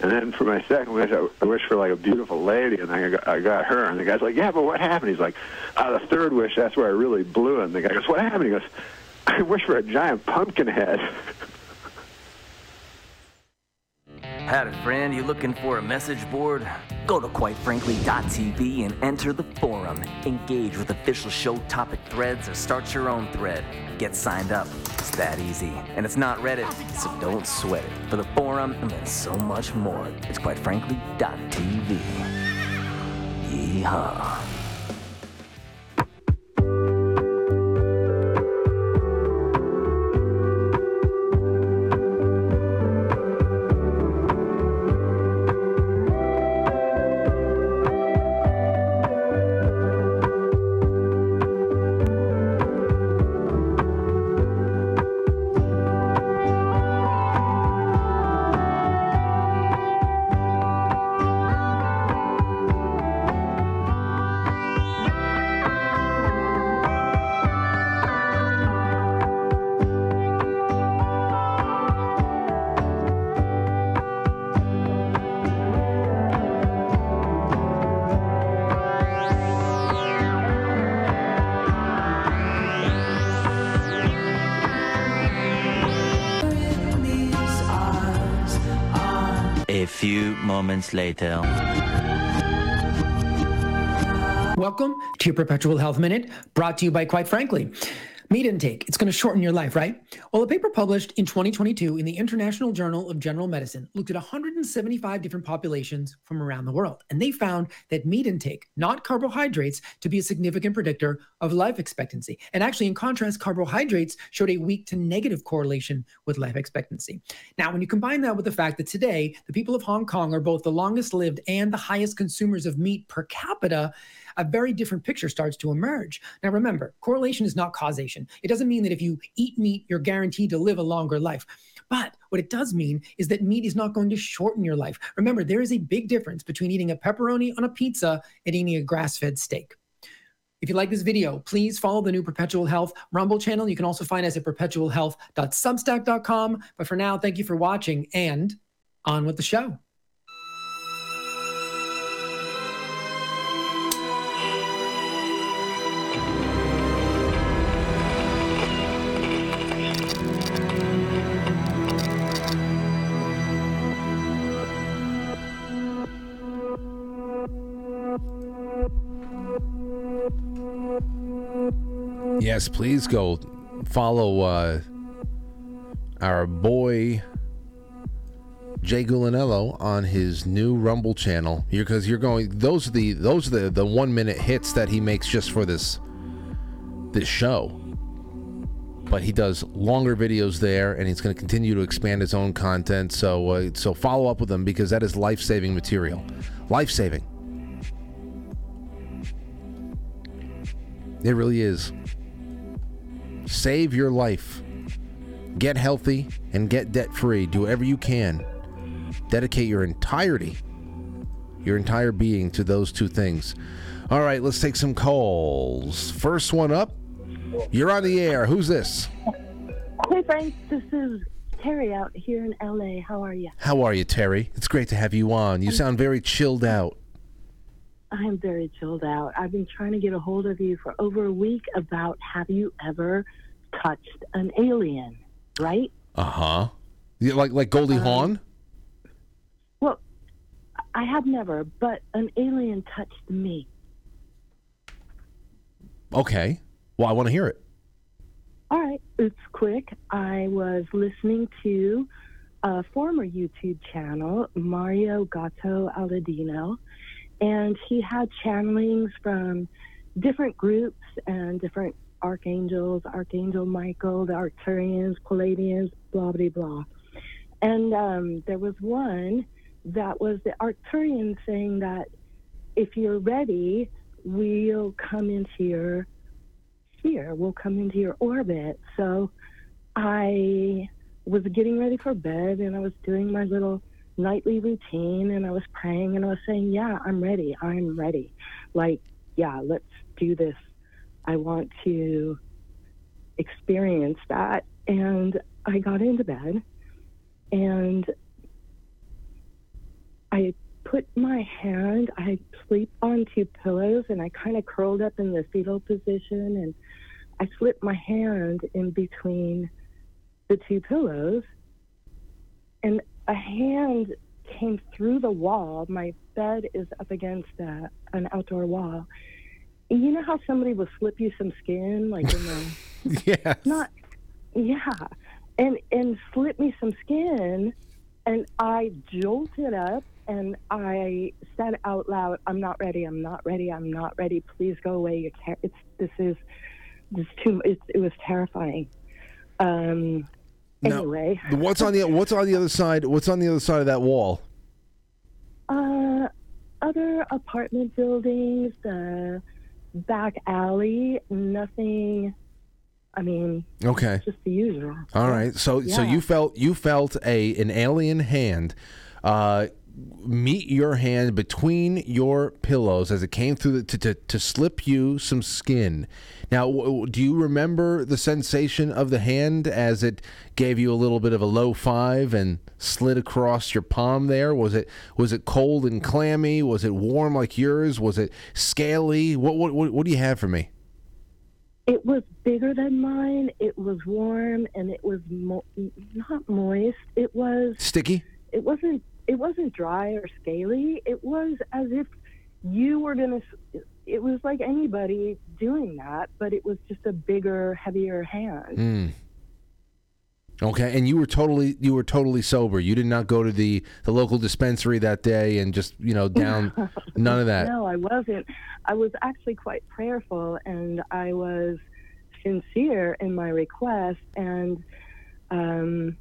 And then for my second wish, I, wished for like a beautiful lady, and I got, I got her. And the guy's like, "Yeah, but what happened?" He's like, uh, "The third wish, that's where I really blew it." And the guy goes, "What happened?" He goes, "I wish for a giant pumpkin head." <laughs> Had a friend, you looking for a message board? Go to quitefrankly.tv and enter the forum. Engage with official show topic threads or start your own thread. Get signed up. It's that easy. And it's not Reddit, so don't sweat it. For the forum and so much more, it's quitefrankly.tv. Yeehaw. Moments later. Welcome to your Perpetual Health Minute, brought to you by Quite Frankly. Meat intake, it's going to shorten your life, right? Well, a paper published in 2022 in the International Journal of General Medicine looked at 175 different populations from around the world, and they found that meat intake, not carbohydrates, to be a significant predictor of life expectancy. And actually, in contrast, carbohydrates showed a weak to negative correlation with life expectancy. Now, when you combine that with the fact that today, the people of Hong Kong are both the longest lived and the highest consumers of meat per capita, a very different picture starts to emerge. Now, remember, correlation is not causation. It doesn't mean that if you eat meat, you're guaranteed to live a longer life. But what it does mean is that meat is not going to shorten your life. Remember, there is a big difference between eating a pepperoni on a pizza and eating a grass fed steak. If you like this video, please follow the new Perpetual Health Rumble channel. You can also find us at perpetualhealth.substack.com. But for now, thank you for watching and on with the show. Yes, please go follow uh, our boy Jay Gulanello on his new Rumble channel because you're going. Those are the those are the the one minute hits that he makes just for this this show. But he does longer videos there, and he's going to continue to expand his own content. So uh, so follow up with him because that is life saving material, life saving. It really is. Save your life. Get healthy and get debt free. Do whatever you can. Dedicate your entirety, your entire being to those two things. All right, let's take some calls. First one up. You're on the air. Who's this? Hey, Frank. This is Terry out here in LA. How are you? How are you, Terry? It's great to have you on. You sound very chilled out. I'm very chilled out. I've been trying to get a hold of you for over a week about have you ever touched an alien, right? Uh huh. Like like Goldie Hawn. Well, I have never, but an alien touched me. Okay. Well, I want to hear it. All right, it's quick. I was listening to a former YouTube channel, Mario Gatto Aladino, and he had channelings from different groups and different archangels, Archangel Michael, the Arcturians, Pleiadians, blah, blah, blah. And um, there was one that was the Arcturian saying that if you're ready, we'll come into your sphere, we'll come into your orbit. So I was getting ready for bed and I was doing my little nightly routine and I was praying and I was saying, Yeah, I'm ready. I'm ready. Like, yeah, let's do this. I want to experience that. And I got into bed and I put my hand, I sleep on two pillows and I kind of curled up in the fetal position and I slipped my hand in between the two pillows and a hand came through the wall. My bed is up against a, an outdoor wall. And you know how somebody will slip you some skin, like in the yeah, not yeah, and and slip me some skin, and I jolted up and I said out loud, "I'm not ready. I'm not ready. I'm not ready. Please go away. You're ter- it's this is this too. It, it was terrifying." Um, Now, anyway, what's on the what's on the other side? What's on the other side of that wall? Uh, other apartment buildings, the back alley, nothing. I mean, Okay. just the usual. All right. So so you felt you felt a an alien hand uh meet your hand between your pillows as it came through the, to, to to slip you some skin. Now, w- do you remember the sensation of the hand as it gave you a little bit of a low five and slid across your palm there? Was it was it cold and clammy? Was it warm like yours? Was it scaly? What what what, what do you have for me? It was bigger than mine. It was warm and it was mo- not moist. It was. Sticky? It wasn't. It wasn't dry or scaly. It was as if you were gonna. It was like anybody doing that, but it was just a bigger, heavier hand. Mm. Okay, and you were totally you were totally sober. You did not go to the the local dispensary that day and just you know down <laughs> none of that. No, I wasn't. I was actually quite prayerful and I was sincere in my request. And um,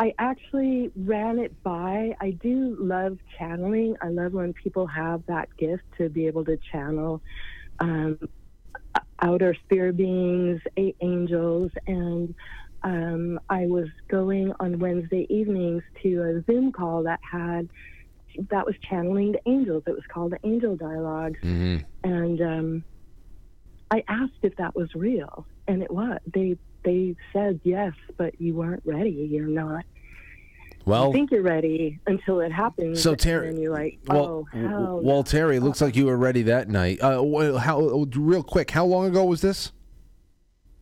I actually ran it by. I do love channeling. I love when people have that gift to be able to channel um, outer spirit beings, eight angels, and um, I was going on Wednesday evenings to a Zoom call that had that was channeling the angels. It was called the Angel Dialogues, Mm-hmm. and um, I asked if that was real, and it was. They they said yes, but you weren't ready. You're not. Well, you think you're ready until it happens. So, Terry- and you're like, well, oh hell. well, Terry, looks like you were ready that night. Uh, how real quick? How long ago was this?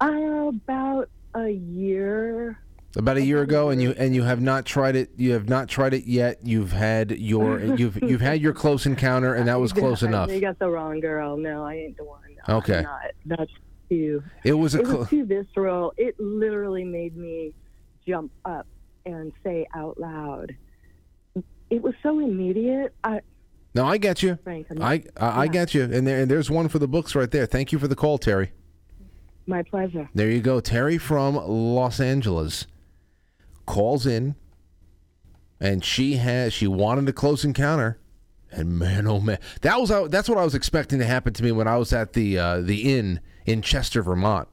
Uh, about a year. About a year ago, and you and you have not tried it. You have not tried it yet. You've had your <laughs> you've you've had your close encounter, and that was close enough. You got the wrong girl. No, I ain't the one. No, Okay. not. That's too. It was a It cl- was too visceral. It literally made me jump up and say out loud. It was so immediate. I No, I get you. Frank, I'm- I I, I yeah. get you, and there and there's one for the books right there. Thank you for the call, Terry. my pleasure. There you go, Terry from Los Angeles calls in, and she has she wanted a close encounter, and man, oh man, that was that's what I was expecting to happen to me when I was at the uh, the inn in Chester, Vermont.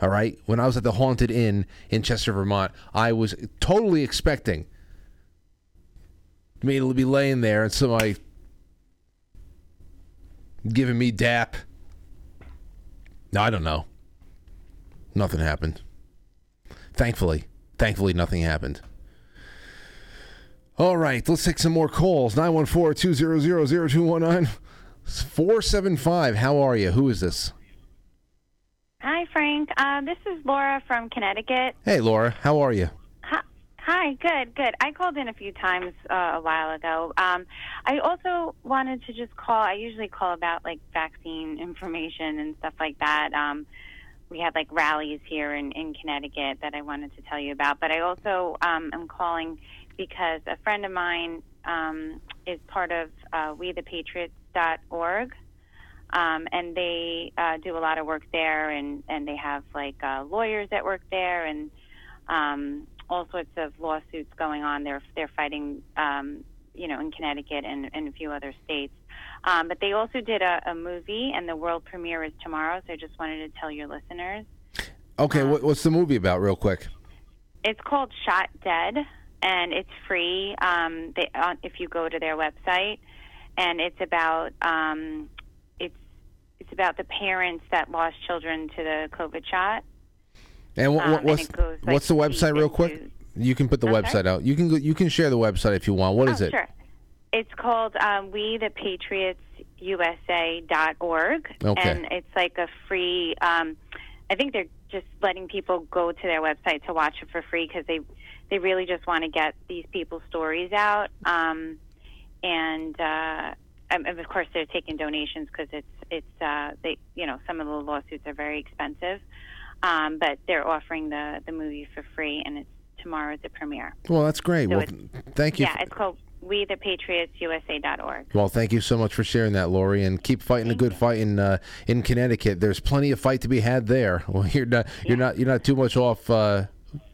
All right, when I was at the haunted inn in Chester, Vermont, I was totally expecting me to be laying there and somebody giving me dap. No, I don't know. Nothing happened. Thankfully, thankfully, nothing happened. All right, let's take some more calls. 914 200 0219 475. How are you? Who is this? Hi, Frank. Uh, this is Laura from Connecticut. Hey, Laura. How are you? Hi, good, good. I called in a few times uh, a while ago. Um, I also wanted to just call. I usually call about like vaccine information and stuff like that. Um, we had like rallies here in, in Connecticut that I wanted to tell you about. But I also um, am calling because a friend of mine um, is part of uh, WeThePatriots.org. Um, and they uh, do a lot of work there, and, and they have like uh, lawyers that work there, and um, all sorts of lawsuits going on. They're they're fighting, um, you know, in Connecticut and, and a few other states. Um, but they also did a, a movie, and the world premiere is tomorrow. So I just wanted to tell your listeners. Okay, what, what's the movie about, real quick? It's called Shot Dead, and it's free. Um, they, uh, if you go to their website, and it's about um, it's about the parents that lost children to the COVID shot. And what, Um, what, and what's it goes, like, what's the website, real quick? You can put the I'm website out. You can go, you can share the website if you want. What is oh, it? Sure. It's called um, We the Patriots USA.org. Okay. And it's like a free, um, I think they're just letting people go to their website to watch it for free because they, they really just want to get these people's stories out. Um, and, uh, and of course they're taking donations because it's, it's, uh, they, you know, some of the lawsuits are very expensive. Um, but they're offering the, the movie for free and it's tomorrow at the premiere. Well, that's great. So well, thank you. Yeah, it's called We the Patriots USA.org. Well, thank you so much for sharing that, Lori, and keep fighting a good fight in uh, in Connecticut. There's plenty of fight to be had there. <laughs> Well, you're not you're not you're not too much off. Uh,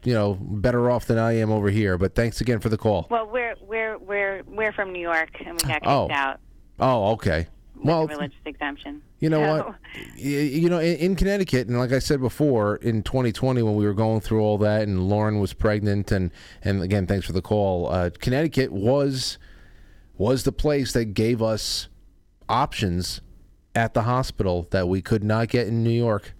you know, better off than I am over here. But thanks again for the call. Well, we're we're we're we're from New York and we got kicked Oh. out Oh, okay. Well, religious exemption. you know So- what? <laughs> You know, in, in Connecticut, and like I said before, in 2020 when we were going through all that, and Lauren was pregnant, and and again, thanks for the call. Uh, Connecticut was was the place that gave us options at the hospital that we could not get in New York.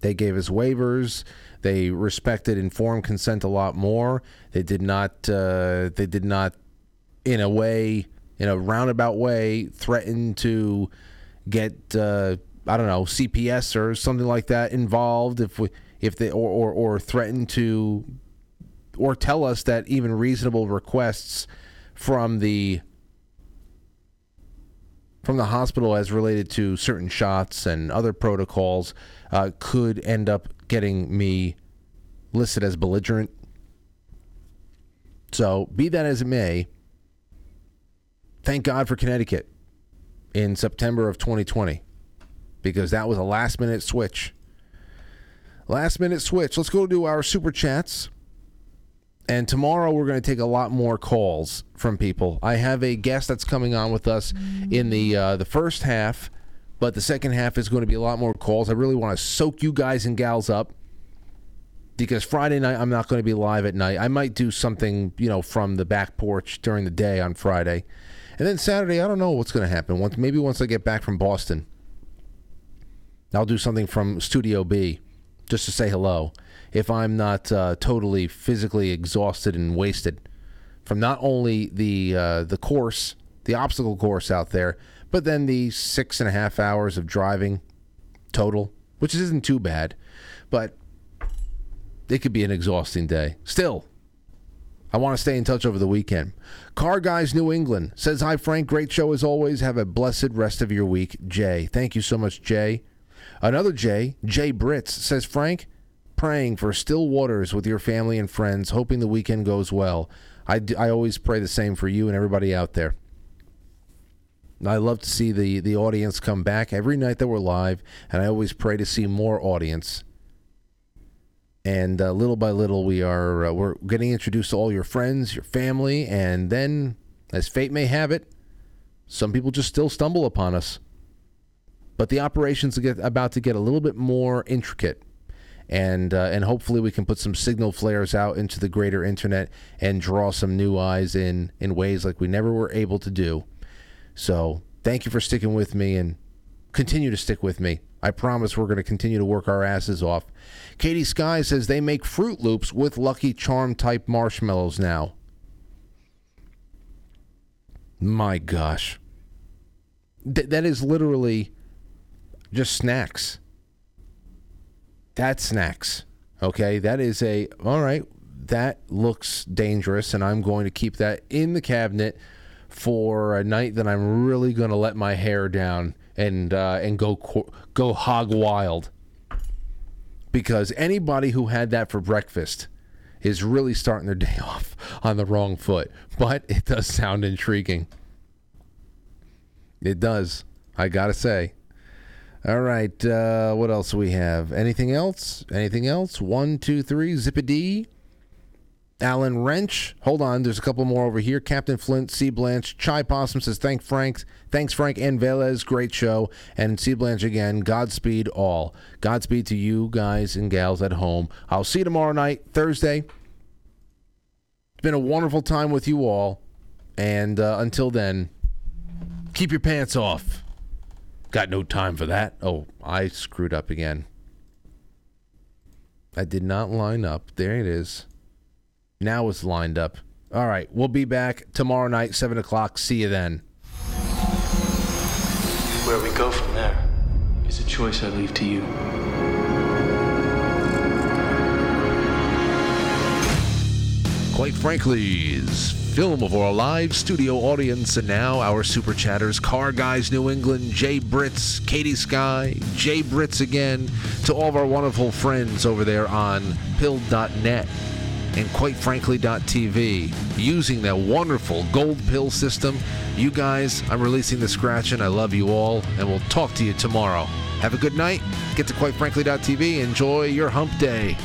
They gave us waivers. They respected informed consent a lot more. They did not. Uh, they did not, in a way, in a roundabout way, threaten to get. Uh, I don't know CPS or something like that involved if we if they or or, or threaten to or tell us that even reasonable requests from the from the hospital as related to certain shots and other protocols uh, could end up getting me listed as belligerent. So, be that as it may, thank God for Connecticut in September of 2020 because that was a last minute switch. Last minute switch. Let's go to our super chats. And tomorrow we're going to take a lot more calls from people. I have a guest that's coming on with us in the uh, the first half, but the second half is going to be a lot more calls. I really want to soak you guys and gals up because Friday night I'm not going to be live at night. I might do something, you know, from the back porch during the day on Friday. And then Saturday, I don't know what's going to happen. Once maybe once I get back from Boston, I'll do something from Studio B just to say hello. If I'm not uh, totally physically exhausted and wasted from not only the uh, the course, the obstacle course out there, but then the six and a half hours of driving total, which isn't too bad, but it could be an exhausting day. Still, I want to stay in touch over the weekend. Car Guys New England says, Hi, Frank. Great show as always. Have a blessed rest of your week. Jay. Thank you so much, Jay. Another Jay, Jay Brits, says, Frank, praying for still waters with your family and friends, hoping the weekend goes well. I, d- I always pray the same for you and everybody out there. I love to see the, the audience come back every night that we're live, and I always pray to see more audience and uh, little by little we are uh, we're getting introduced to all your friends your family and then as fate may have it some people just still stumble upon us. But the operations are about to get a little bit more intricate. And uh, and hopefully we can put some signal flares out into the greater internet and draw some new eyes in in ways like we never were able to do. So thank you for sticking with me and continue to stick with me I promise we're going to continue to work our asses off. Katie Sky says they make Froot Loops with Lucky Charm type marshmallows now. My gosh. Th- that is literally just snacks. That's snacks. Okay, that is a all right. That looks dangerous, and I'm going to keep that in the cabinet for a night that I'm really going to let my hair down and uh, and go go hog wild. Because anybody who had that for breakfast is really starting their <laughs> day off on the wrong foot. But it does sound intriguing. It does. I gotta say. All right. Uh, what else we have? Anything else? Anything else? One, two, three. Zippity. Alan Wrench. Hold on. There's a couple more over here. Captain Flint, C. Blanche, Chai Possum says, Thank Frank. Thanks, Frank and Veles. Great show. And C. Blanche again. Godspeed all. Godspeed to you guys and gals at home. I'll see you tomorrow night, Thursday. It's been a wonderful time with you all. And uh, until then, keep your pants off. Got no time for that. Oh, I screwed up again. I did not line up. There it is. Now it's lined up. All right, we'll be back tomorrow night, 7 o'clock. See you then. Where we go from there is a choice I leave to you. Quite frankly's film of our live studio audience, and now our super chatters, Car Guys New England, Jay Brits, Katie Sky, Jay Brits again, to all of our wonderful friends over there on pilled.net and quite frankly.tv using that wonderful gold pill system. You guys, I'm releasing the scratch and I love you all, and we'll talk to you tomorrow. Have a good night. Get to quite frankly.tv. Enjoy your hump day.